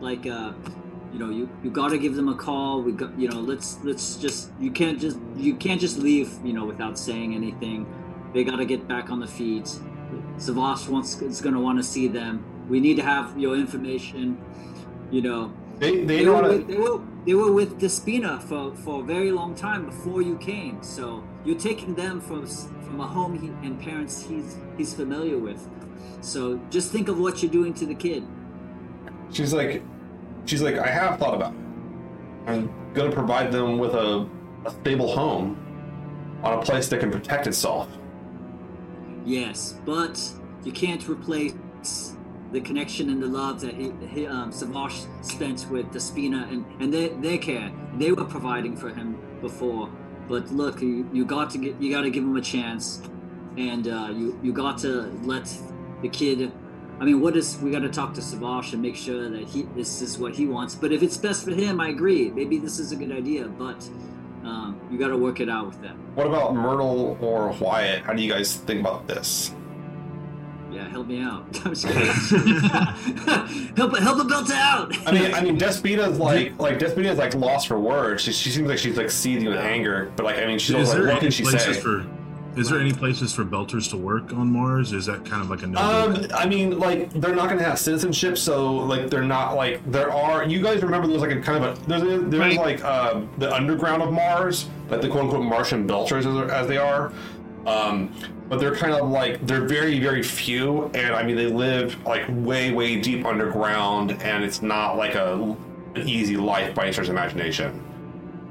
like uh, you know, you you gotta give them a call. We got you know, let's let's just you can't just you can't just leave you know without saying anything. They gotta get back on the feet. Savash wants is gonna want to see them. We need to have your information. You know, They they they were, with, they were they were with Despina for, for a very long time before you came. So you're taking them from from a home he, and parents he's he's familiar with. So just think of what you're doing to the kid. She's like, she's like, I have thought about it. I'm gonna provide them with a, a stable home on a place that can protect itself. Yes, but you can't replace the connection and the love that he, he um, Savage spent with Despina and and their their care. They were providing for him before. but look, you, you got to get you got to give him a chance, and uh, you you got to let the kid. I mean, what is we got to talk to Savash and make sure that he this is what he wants. But if it's best for him, I agree. Maybe this is a good idea, but um, you got to work it out with them. What about Myrtle or Wyatt? How do you guys think about this? Yeah, help me out. I'm just kidding. help help a belt out. I mean, I mean, Despina's like, like Despina's like lost for words. She, she seems like she's like seething with anger, but like, I mean, she's is like, what can she places say? for? Is there any places for belters to work on Mars? Is that kind of like a no? Um, I mean, like they're not gonna have citizenship, so like they're not like there are. You guys remember there's like a kind of a there's a, there's Right. like uh, the underground of Mars, like the quote unquote Martian belters as, as they are. Um, but they're kind of like they're very very few, and I mean they live like way way deep underground, and it's not like a an easy life by any stretch of imagination.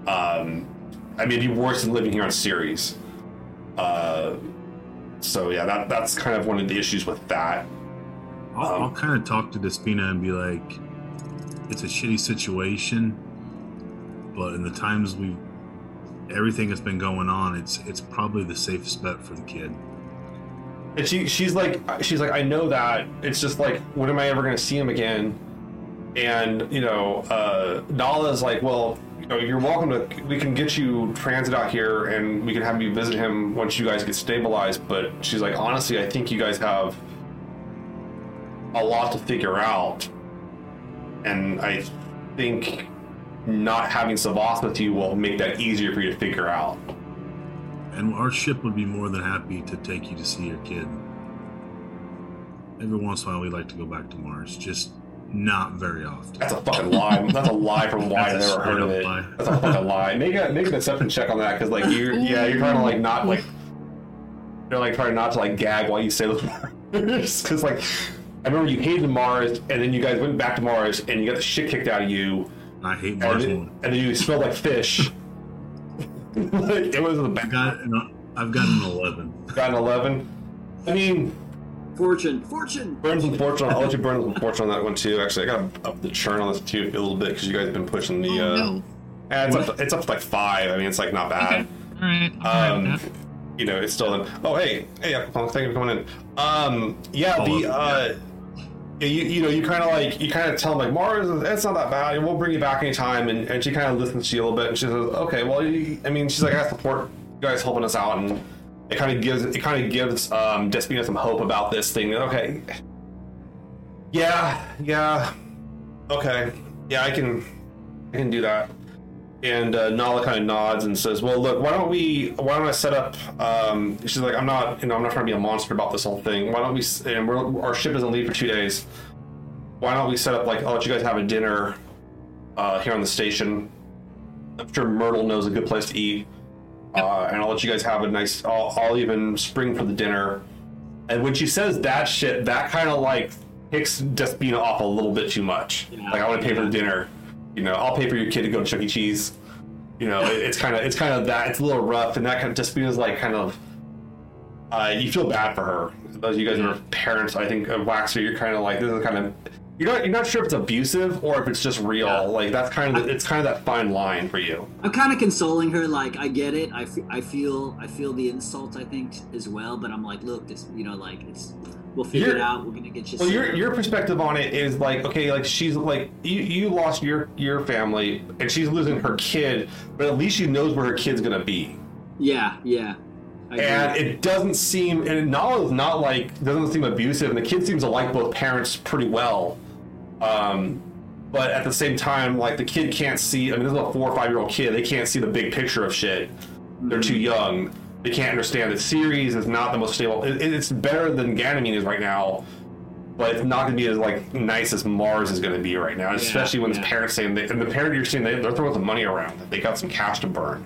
Um, I mean, it'd be worse than living here on Ceres. Uh, so yeah, that that's kind of one of the issues with that. I'll, um, I'll kind of talk to Despina and be like, it's a shitty situation, but in the times we, everything that's been going on, it's it's probably the safest bet for the kid. And she she's like she's like I know that it's just like when am I ever going to see him again? And you know, uh, Nala's like, well, you know, you're welcome to. We can get you transit out here, and we can have you visit him once you guys get stabilized. But she's like, honestly, I think you guys have a lot to figure out, and I think not having Savas with you will make that easier for you to figure out. And our ship would be more than happy to take you to see your kid. Every once in a while, we like to go back to Mars, just not very often. That's a fucking lie. That's a lie from why I That's a never heard of it. lie. That's a fucking lie. Make a make an deception check on that because like you're yeah you're trying to like not like you're like trying not to like gag while you say those words because like I remember you hated Mars and then you guys went back to Mars and you got the shit kicked out of you I hate and Mars then, more. and then you smelled like fish. like, it was the I bad. got an, I've got an eleven. Got an eleven. I mean, Fortune, fortune. burn some fortune. I'll let you burn some fortune on that one too. Actually, I got to up the churn on this too a little bit because you guys have been pushing the. oh, uh, no. Yeah, it's up, to, it's up to like five. I mean, it's like not bad. Okay. All right. Um, try you know, it's still. Oh, hey, hey, Aquapunk, thank you for coming in. Um, yeah, Oh, the yeah. uh, you, you know, you kind of like you kind of tell them like Mars, it's not that bad. We'll bring you back anytime, and, and she kind of listens to you a little bit, and she says, okay, well, you, I mean, she's like, I support you guys helping us out, and it kind of gives it kind of gives um, Despina some hope about this thing. Okay, yeah, yeah, okay, yeah, I can, I can do that. And uh, Nala kind of nods and says, "Well, look, why don't we? Why don't I set up?" Um, she's like, "I'm not, you know, I'm not trying to be a monster about this whole thing. Why don't we? And we're, our ship doesn't leave for two days. Why don't we set up like I'll let you guys have a dinner uh, here on the station? I'm sure Myrtle knows a good place to eat, uh, and I'll let you guys have a nice. I'll, I'll even spring for the dinner." And when she says that shit, that kind of like kicks Despina off a little bit too much. Yeah. like I want to pay for the dinner. You know, I'll pay for your kid to go to Chuck E. Cheese. You know, it, it's kind of it's kind of that. It's a little rough, and that kind of Despina's like kind of. Uh, you feel bad for her. Those of you guys are parents, I think of Waxor. You're kind of like this is kind of. You're not you're not sure if it's abusive or if it's just real. Yeah. Like that's kind of it's kind of that fine line for you. I'm kind of consoling her, like I get it. I, I feel I feel the insult, I think, as well. But I'm like, look, this, you know, like it's we'll figure it You're- out. We're gonna get you. Well, your your perspective on it is like okay, like she's like you you lost your your family and she's losing her kid, but at least she knows where her kid's gonna be. yeah, yeah. And it doesn't seem and Nala's not like doesn't seem abusive, and the kid seems to like both parents pretty well. Um, but at the same time, like the kid can't see. I mean, this is a four or five year old kid. They can't see the big picture of shit. They're too young. They can't understand that Ceres is not the most stable. It, it's better than Ganymede is right now, but it's not going to be as like nice as Mars is going to be right now. especially when yeah. the parents saying they, and the parent you're seeing they, they're throwing some money around. They got some cash to burn.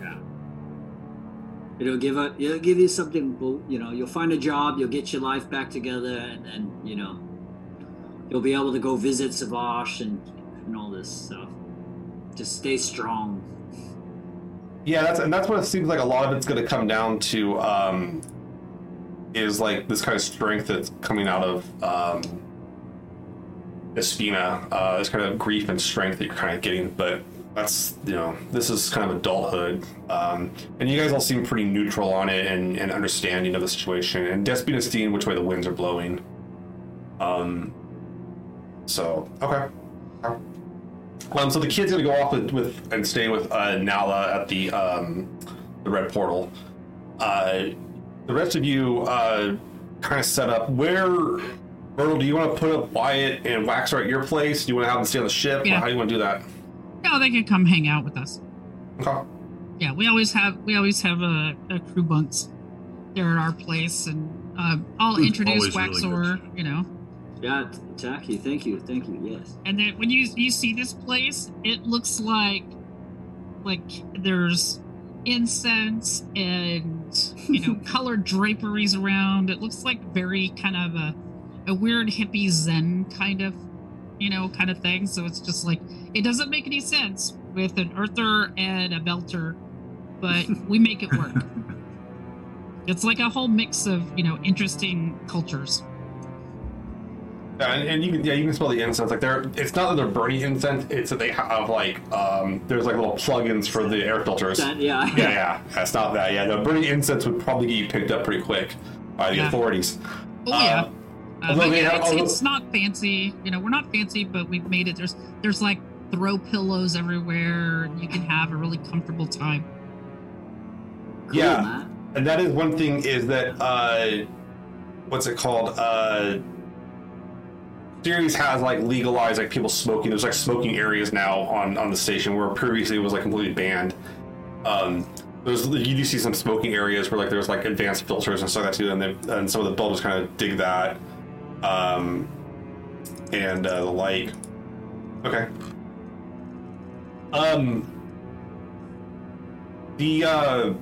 it'll give a it'll give you something. You know, you'll find a job. You'll get your life back together, and then you know, you'll be able to go visit Savash and and all this stuff. Just stay strong. Yeah, that's and that's what it seems like. A lot of it's going to come down to um, is like this kind of strength that's coming out of um, Espina. Uh, this kind of grief and strength that you're kind of getting. But that's you know this is kind of adulthood um, and you guys all seem pretty neutral on it and, and understanding of the situation and Despina seeing which way the winds are blowing um so okay um so the kid's gonna go off with, with and stay with uh Nala at the um the red portal uh the rest of you uh kind of set up where Myrtle, do you want to put up Wyatt and Waxor at your place? Do you want to have them stay on the ship? Or Yeah. how do you want to do that? No, they can come hang out with us. Okay. Yeah, we always have we always have a, a crew bunks there at our place, and uh, I'll introduce Always really Waxor. You know, Yeah, t- Tacky, thank you, thank you. Yes. and then when you you see this place, it looks like like there's incense and you know colored draperies around. It looks like very kind of a a weird hippie zen kind of you know kind of thing. So it's just like it doesn't make any sense with an earther and a belter, but we make it work. It's like a whole mix of you know interesting cultures. Yeah, and, and you can yeah you can smell the incense. Like they're it's not that they're burning incense. It's that they have like um there's like little plugins for the air filters. That, yeah. yeah, yeah. That's not that. Yeah, no, burning incense would probably get you picked up pretty quick by the Yeah. authorities. Oh Uh, yeah. Uh, although but yeah, have- it's, although- it's not fancy. You know, we're not fancy, but we've made it. There's there's like throw pillows everywhere, you can have a really comfortable time. Cool, Yeah. Matt. And that is one thing is that uh what's it called? Uh Ceres has like legalized like people smoking. There's like smoking areas now on on the station where previously it was like completely banned. Um there's you do see some smoking areas where like there's like advanced filters and stuff like that too, and they, and some of the builders kind of dig that. Um and uh, the like. Okay. Um the uh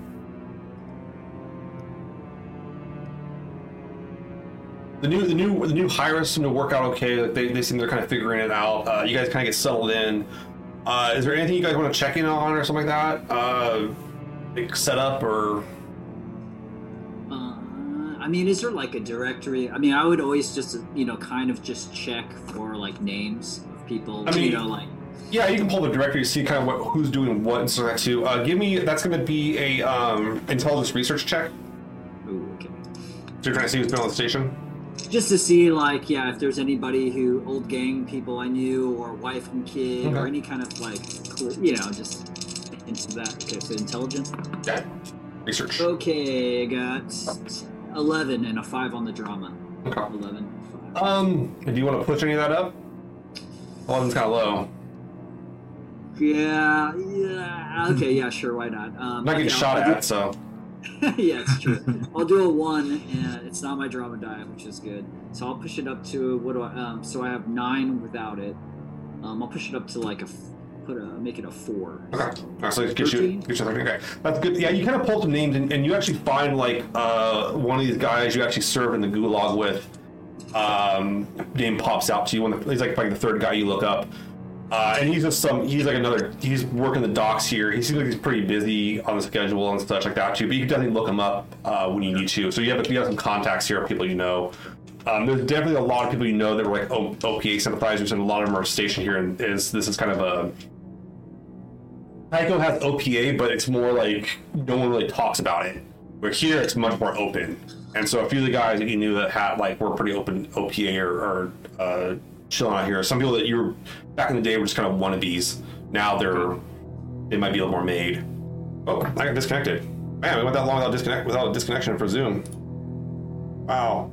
the new the new the new hires seem to work out okay. Like, They, they seem they're kind of figuring it out. Uh, you guys kind of get settled in. Uh, is there anything you guys want to check in on or something like that? Uh, like set up or Uh, I mean, is there like a directory? I mean, I would always just, you know, kind of just check for like names of people. I mean- you know, like yeah, you can pull the directory to see kind of what who's doing what and stuff like that too. Uh, give me that's going to be a um, intelligence research check. ooh, okay. So you're trying to see who's been on the station. Just to see, like, yeah, if there's anybody who old gang people I knew, or wife and kid, or any kind of like, clue, you know, just into that. Okay, so intelligence. Yeah, research. Okay, I got eleven and a five on the drama. Okay. Eleven. Five. Um, do you want to push any of that up? Eleven's kind of low. Yeah, yeah. Okay, yeah, sure. Why not? Um, I'm not getting okay, shot I'll- I'll at, so do- yeah, it's true. I'll do a one, and it's not my drama diet, which is good. So I'll push it up to what do I? Um, so I have nine without it. Um, I'll push it up to like a put a, make it a four. Okay. All right, so it gets you, 13? you 13. Okay, that's good. Yeah, you kind of pull some names, and, and you actually find like uh, one of these guys you actually served in the gulag with. Um, name pops out to you. When the, he's like like the third guy you look up, uh, and he's just some. He's like another. He's working the docks here. He seems like he's pretty busy on the schedule and such like that too. But you can definitely look him up uh, when you need to. So you have you have some contacts here of people you know. Um, there's definitely a lot of people you know that were like o- OPA sympathizers, and a lot of them are stationed here. And is this is kind of a Tycho has OPA, but it's more like no one really talks about it. Where here, it's much more open. And so a few of the guys that you knew that had like were pretty open OPA or, or uh, chilling out here. Some people that you were back in the day were just kind of wannabes. Now they're they might be a little more made. Oh, I got disconnected. Man, we went that long without disconnect without a disconnection for Zoom. Wow,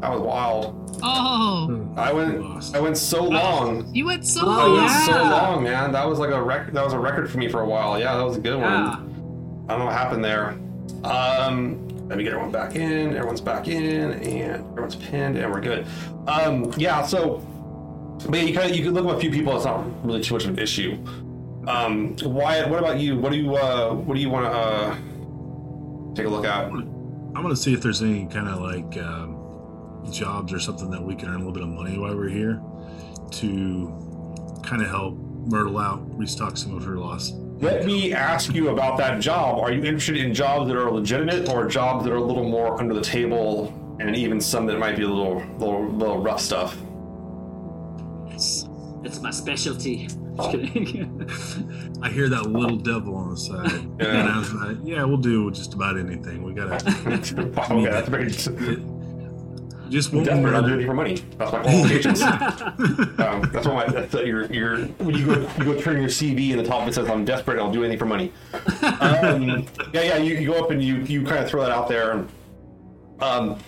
that was wild. Oh, I went I went so long. you went so Oh, I long. went so long, man. That was like a record. That was a record for me for a while. Yeah, that was a good Yeah. one. I don't know what happened there. Um, let me get everyone back in. Everyone's back in, and everyone's pinned, and we're good. Um, yeah. So, but yeah, you kind of you can look at a few people. It's not really too much of an issue. Um, Wyatt, what about you? What do you uh, what do you want to uh, take a look at? I'm gonna see if there's any kind of like um, jobs or something that we can earn a little bit of money while we're here to kind of help Myrtle out, restock some of her lost. Let me ask you about that job. Are you interested in jobs that are legitimate or jobs that are a little more under the table and even some that might be a little little, little rough stuff? It's my specialty. Just kidding. I hear that little devil on the side. Yeah. And I was like, yeah, we'll do just about anything. We gotta okay, that's very just one desperate. I'll do anything for money. That's my qualifications. um, that's what my that's what your your when you go you go turn your CV and the top it says I'm desperate. I'll do anything for money. Um, yeah, yeah. You, you go up and you you kind of throw that out there. And, um,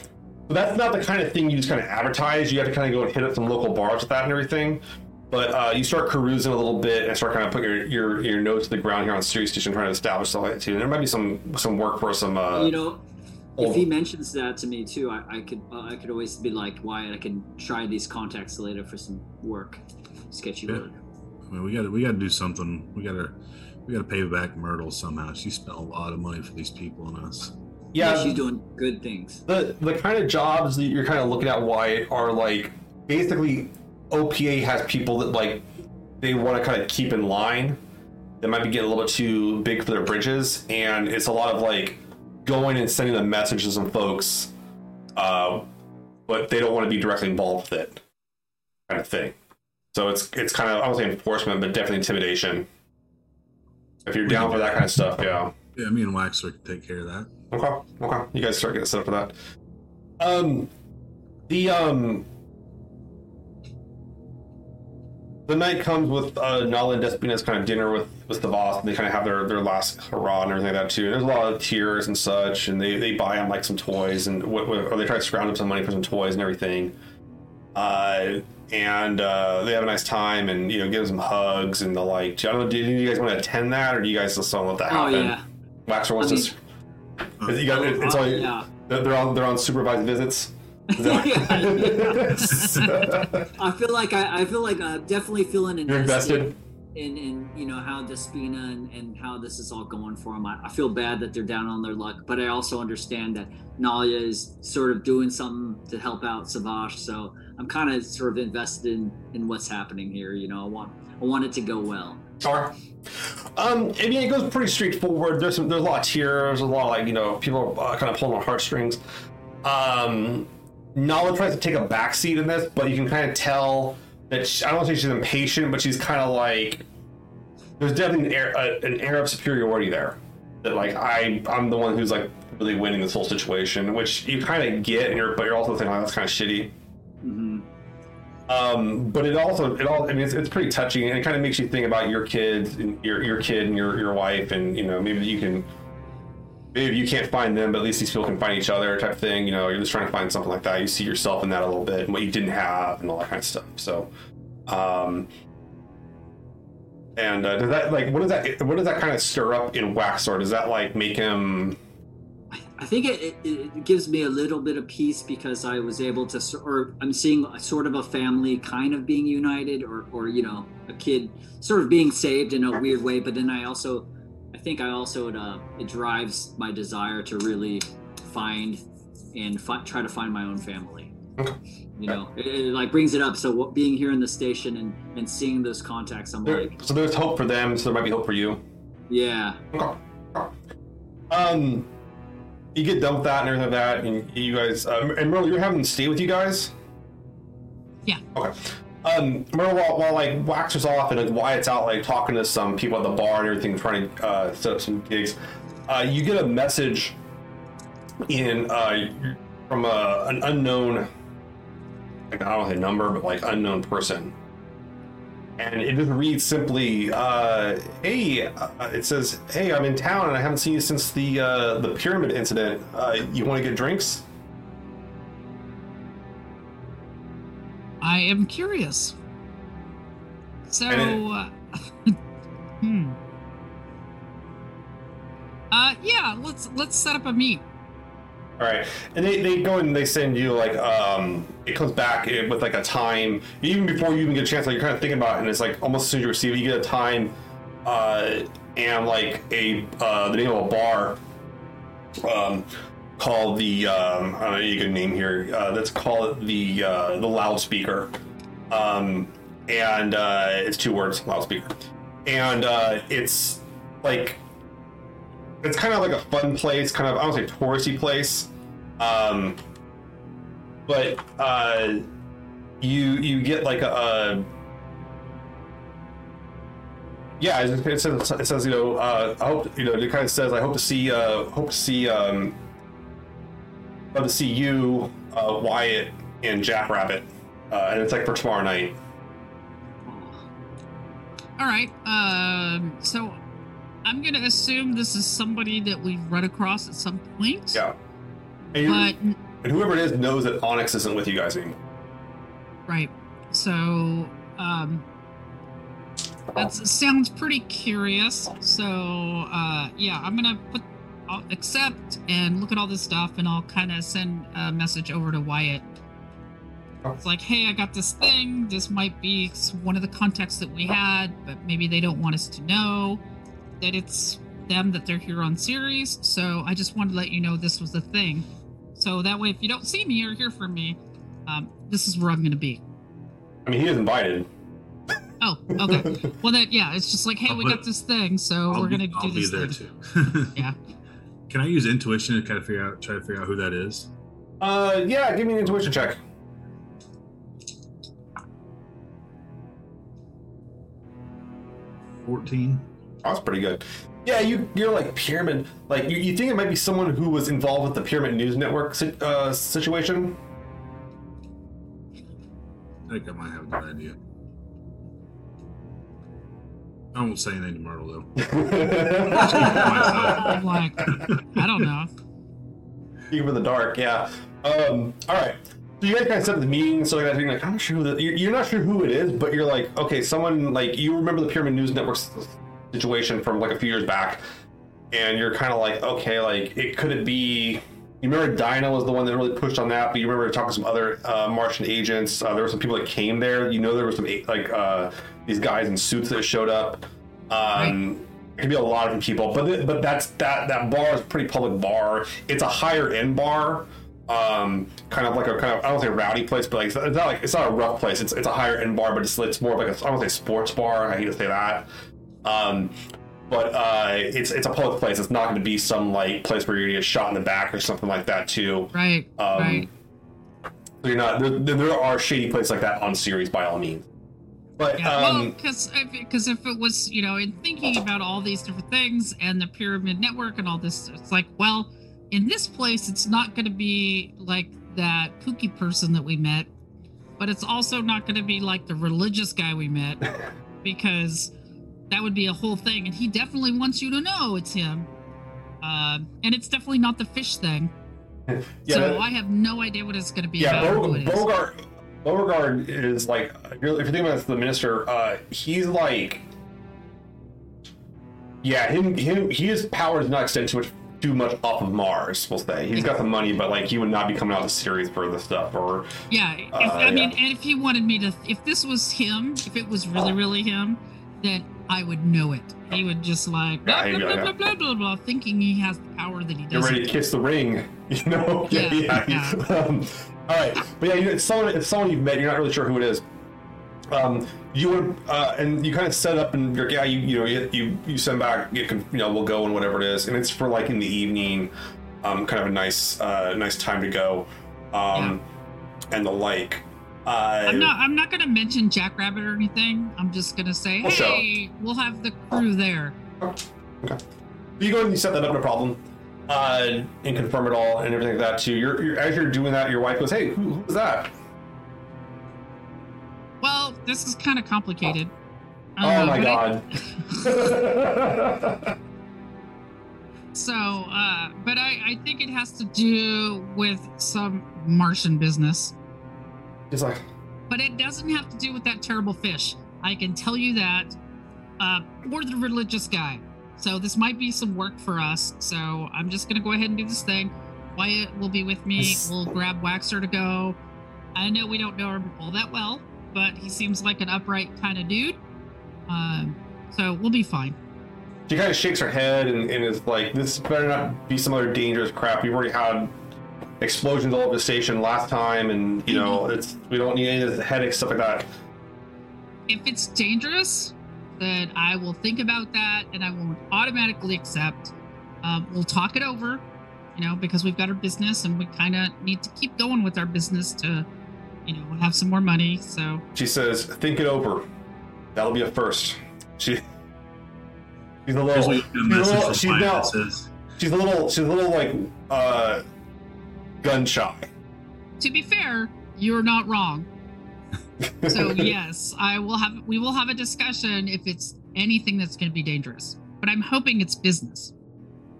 but that's not the kind of thing you just kind of advertise. You have to kind of go and hit up some local bars with that and everything. But uh, you start carousing a little bit and start kind of putting your, your, your nose to the ground here on Ceres Station, trying to establish stuff like that too. And there might be some some work for some. Uh, you know, if he mentions that to me too, I, I could uh, I could always be like, Wyatt, I can try these contacts later for some work, sketchy Yeah. work. I mean, we gotta we gotta do something. We gotta we gotta pay back Myrtle somehow. She spent a lot of money for these people and us. Yeah, yeah, she's doing good things. the the kind of jobs that you're kind of looking at why are like basically OPA has people that like they want to kind of keep in line. They might be getting a little bit too big for their bridges, and it's a lot of like going and sending a message to some folks, uh, but they don't want to be directly involved with it, kind of thing. So it's it's kind of I don't say enforcement, but definitely intimidation. If you're down for that kind of stuff, yeah. Yeah, me and Waxor can take care of that. Okay, okay. You guys start getting set up for that. Um, the um, the night comes with uh, Nala and Despina's kind of dinner with with the boss. And they kind of have their their last hurrah and everything like that too. And There's a lot of tears and such, and they they buy them like some toys and what, what or they try to scrounge up some money for some toys and everything. Uh, and uh, they have a nice time and you know give them some hugs and the like. I don't know. Do you guys want to attend that, or do you guys just don't let that Oh happen? yeah, Waxor wants I to. You got, it, it's Oh, all, yeah. they're on they're on supervised visits. I feel like I, I feel like uh, definitely feeling You're invested. in in you know how Despina and, and how this is all going for them. I, I feel bad that they're down on their luck, but I also understand that Nalia is sort of doing something to help out Savage. So I'm kind of sort of invested in, in what's happening here. You know, I want I want it to go well. Sure. Um, I mean, it goes pretty straightforward. There's some, there's a lot of tears. There's a lot of like you know people uh, kind of pulling on heartstrings. Um, Nala tries to take a backseat in this, but you can kind of tell that she, I don't think she's impatient, but she's kind of like there's definitely an air uh, an air of superiority there. That like I I'm the one who's like really winning this whole situation, which you kind of get, and you're but you're also thinking oh, that's kind of shitty. hmm Um, but it also it all I mean it's, it's pretty touching and it kind of makes you think about your kids and your your kid and your your wife and you know maybe you can maybe you can't find them but at least these people can find each other type thing you know you're just trying to find something like that you see yourself in that a little bit and what you didn't have and all that kind of stuff so um and uh, does that like what does that what does that kind of stir up in Waxor does that like make him I think it, it, gives me a little bit of peace because I was able to, or I'm seeing sort of a family kind of being united, or, or you know, a kid sort of being saved in a weird way. But then I also, think I also it, uh, it drives my desire to really find and fi- try to find my own family. Okay. You know, it, it like brings it up. So what, being here in the station and and seeing those contacts, I'm there, like, so there's hope for them so there might be hope for you yeah, Okay. Um, you get done with that and everything like that, and you guys, um, and Merle, you're having them stay with you guys. Yeah. Okay. Um, Merle, while, while like Wax is off and like Wyatt's out, like talking to some people at the bar and everything, trying to uh, set up some gigs, uh, you get a message in uh, from a, an unknown, like, I don't know the number, but like unknown person and it just reads simply, uh, "Hey," uh, it says, "Hey, I'm in town and I haven't seen you since the uh, the pyramid incident. Uh, you want to get drinks?" I am curious. So, uh, hmm. Uh, yeah, let's let's set up a meet. All right, and they, they go and they send you like um, it comes back eh, with like a time even before you even get a chance. Like you're kind of thinking about it, and it's like almost as soon as you receive it, you get a time uh, and like a uh, the name of a bar um, called the um, I don't know you can name here. Uh, let's call it the uh, the loudspeaker, um, and uh, it's two words loudspeaker, and uh, it's like it's kind of like a fun place, kind of I don't say touristy place, um, but uh, you you get like a, yeah, it, it says it says you know uh, I hope you know it kind of says I hope to see uh, hope to see um, love to see you uh, Wyatt and Jackrabbit, uh, and it's like for tomorrow night. All right. Um. So, I'm gonna assume this is somebody that we've run across at some point. Yeah, and, But and whoever it is knows that Onyx isn't with you guys anymore. right. So, um, that sounds pretty curious. So, uh, yeah, I'm gonna put I'll accept and look at all this stuff, and I'll kind of send a message over to Wyatt. It's like, hey, I got this thing. This might be one of the contacts that we had, but maybe they don't want us to know that it's them that they're here on Ceres. So I just wanted to let you know this was a thing. So that way, if you don't see me or hear from me, um, this is where I'm going to be. I mean, he is invited. Oh, okay. well, then, yeah, it's just like, hey, I'll we put- got this thing, so I'll we're be, going to do I'll do be this there thing. too. Yeah. Can I use intuition to kind of figure out, try to figure out who that is? Uh, yeah, give me an intuition check. Fourteen. Oh, that's pretty good. Yeah, you you're like pyramid. Like you, you think it might be someone who was involved with the Pyramid News Network si- uh, situation. I think I might have a good idea. I won't say anything to tomorrow though. I'm like, I don't know. Even in the dark, yeah. Um, all right. So you guys kind of set up the meeting, so like that thing, like I'm not sure who the, you're, you're not sure who it is, but you're like, okay, someone like you remember the Pyramid News Network situation from like a few years back, and you're kind of like, okay, like it could it be? You remember Dinah was the one that really pushed on that, but you remember talking to some other uh, Martian agents. Uh, there were some people that came there. You know, there were some like uh, these guys in suits that showed up. Um, It could be a lot of people, but th- but that's that that bar is a pretty public bar. It's a higher end bar, um, kind of like a kind of I don't say rowdy place, but like it's not like it's not a rough place. It's it's a higher end bar, but it's it's more of like a I don't say sports bar. I hate to say that. Um, but uh, it's it's a public place. It's not going to be some like place where you're gonna get shot in the back or something like that too. Right. Um, right. So you're not. There, there are shady places like that on Ceres by all means. But Yeah, well, um, because because if it was, you know, in thinking about all these different things and the pyramid network and all this, it's like, well, in this place, it's not going to be like that kooky person that we met, but it's also not going to be like the religious guy we met, because that would be a whole thing, and he definitely wants you to know it's him. Um, and it's definitely not the fish thing. yeah, so I have no idea what it's going to be yeah, about. or Bo- who. Bogart. Beauregard is like, if you're, if you're thinking about the minister, uh, he's like, yeah, him, him, his power does not extend too much, too much off of Mars. We'll say he's got the money, but like he would not be coming out of the Ceres for this stuff. Or Yeah, if, Uh, I mean, and if he wanted me to, if this was him, if it was really, really him, then I would know it. He would just like blah Yeah, blah blah, blah blah blah blah, thinking he has the power that he get doesn't. ready to kiss the ring, you know? Yeah, yeah. Um, all right, but yeah, you it's someone, it's someone you've met. You're not really sure who it is. Um, you would, uh, and you kind of set up and you're, yeah, you, you know, you, you, you send back, you can, you know, we'll go and whatever it is. And it's for like in the evening, um, kind of a nice, uh, nice time to go. Um, and the like. Uh, I'm not. I'm not going to mention Jackrabbit or anything. I'm just going to say, Well, hey, we'll have the crew there. you go and you set that up, no problem. Uh, and confirm it all and everything like that too. You're, you're as you're doing that, your wife goes, "Hey, who, who's that?" Well, this is kind of complicated. Oh don't know, my but I- god! so, uh, but I, I think it has to do with some Martian business. He's like, but it doesn't have to do with that terrible fish. I can tell you that. Uh, or the religious guy. So this might be some work for us. So I'm just gonna go ahead and do this thing. Wyatt will be with me. Yes. We'll grab Waxor to go. I know we don't know him all that well, but he seems like an upright kind of dude. Um, so we'll be fine. She kind of shakes her head and, and is like, "This better not be some other dangerous crap. We've already had explosions all over the station last time, and you know, it's we don't need any of the headaches stuff like that." If it's dangerous, then I will think about that and I won't automatically accept. Um, we'll talk it over, you know, because we've got our business and we kind of need to keep going with our business to, you know, have some more money. So, She says, "Think it over. That'll be a first. She She's a little. She's a a little. She's now. She's a little. She's a little like uh, gun shy. To be fair, you're not wrong. So yes, I will have we will have a discussion if it's anything that's going to be dangerous. But I'm hoping it's business.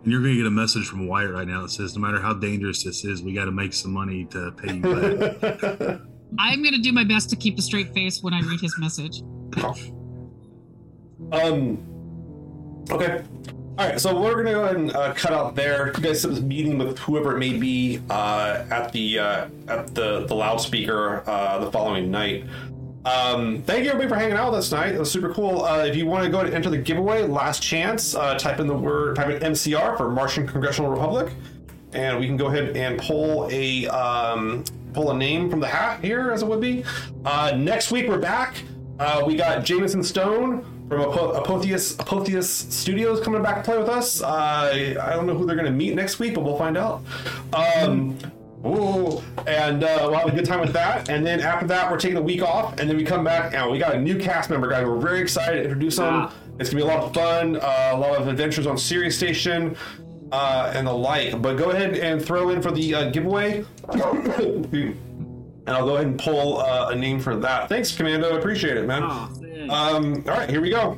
and you're going to get a message from Wyatt right now that says, no matter how dangerous this is, we got to make some money to pay you back. I'm going to do my best to keep a straight face when I read his message. um. Okay. All right. So we're gonna go ahead and uh, cut out there. You guys set this meeting with whoever it may be uh, at the uh, at the the loudspeaker uh, the following night. Um, thank you everybody for hanging out with us tonight. It was super cool. Uh, if you want to go and enter the giveaway, last chance, uh, type in the word, type in MCR for Martian Congressional Republic, and we can go ahead and pull a um, pull a name from the hat here, as it would be. Next week we're back. We got Jameson Stone from Apo- Apotheus Apotheus Studios coming back to play with us. Uh, I don't know who they're going to meet next week, but we'll find out. Um, Ooh, and uh, we'll have a good time with that. And then after that, we're taking a week off, and then we come back, and we got a new cast member, guys. We're very excited to introduce them. Wow. It's gonna be a lot of fun, uh, a lot of adventures on Ceres Station, uh, and the like. But go ahead and throw in for the uh, giveaway, and I'll go ahead and pull uh, a name for that. Thanks, Commando. I appreciate it, man. Oh, Um, all right, here we go.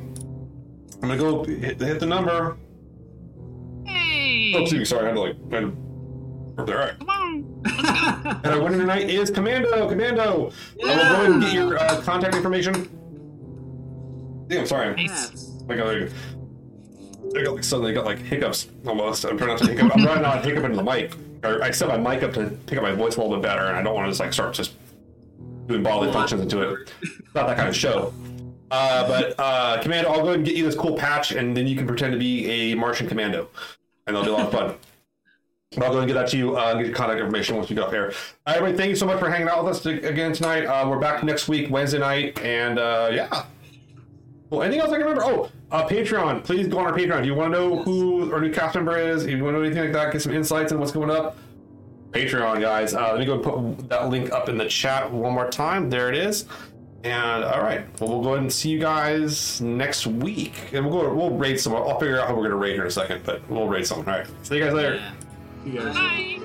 I'm gonna go hit, hit the number. Hey, Oh, two. Sorry, I had to like. I had to, all right. come on. And our winner tonight is Commando. Commando. I will go ahead and get your uh, contact information. Damn, sorry. Nice. I got like, I got like suddenly got like hiccups almost. I'm trying not to hiccup. I'm trying not to hiccup into the mic. Or I set my mic up to pick up my voice a little bit better, and I don't want to just like start just doing bodily functions into it. It's not that kind of show. Uh, but uh, Commando, I'll go ahead and get you this cool patch, and then you can pretend to be a Martian Commando, and that'll be a lot of fun. But I'll go and get that to you. Uh, get your contact information once we get up there. Uh, everybody, thank you so much for hanging out with us again tonight. Uh, we're back next week, Wednesday night, and uh, yeah. Well, anything else I can remember? Oh, uh, Patreon. Please go on our Patreon. If you want to know who our new cast member is, if you want to know anything like that, get some insights on what's going up. Patreon, guys. Uh, let me go and put that link up in the chat one more time. There it is. And all right, well, we'll go ahead and see you guys next week, and we'll go. We'll raid some. I'll figure out how we're gonna raid here in a second, but we'll raid something. All right, see you guys later. Yeah. You guys. Bye.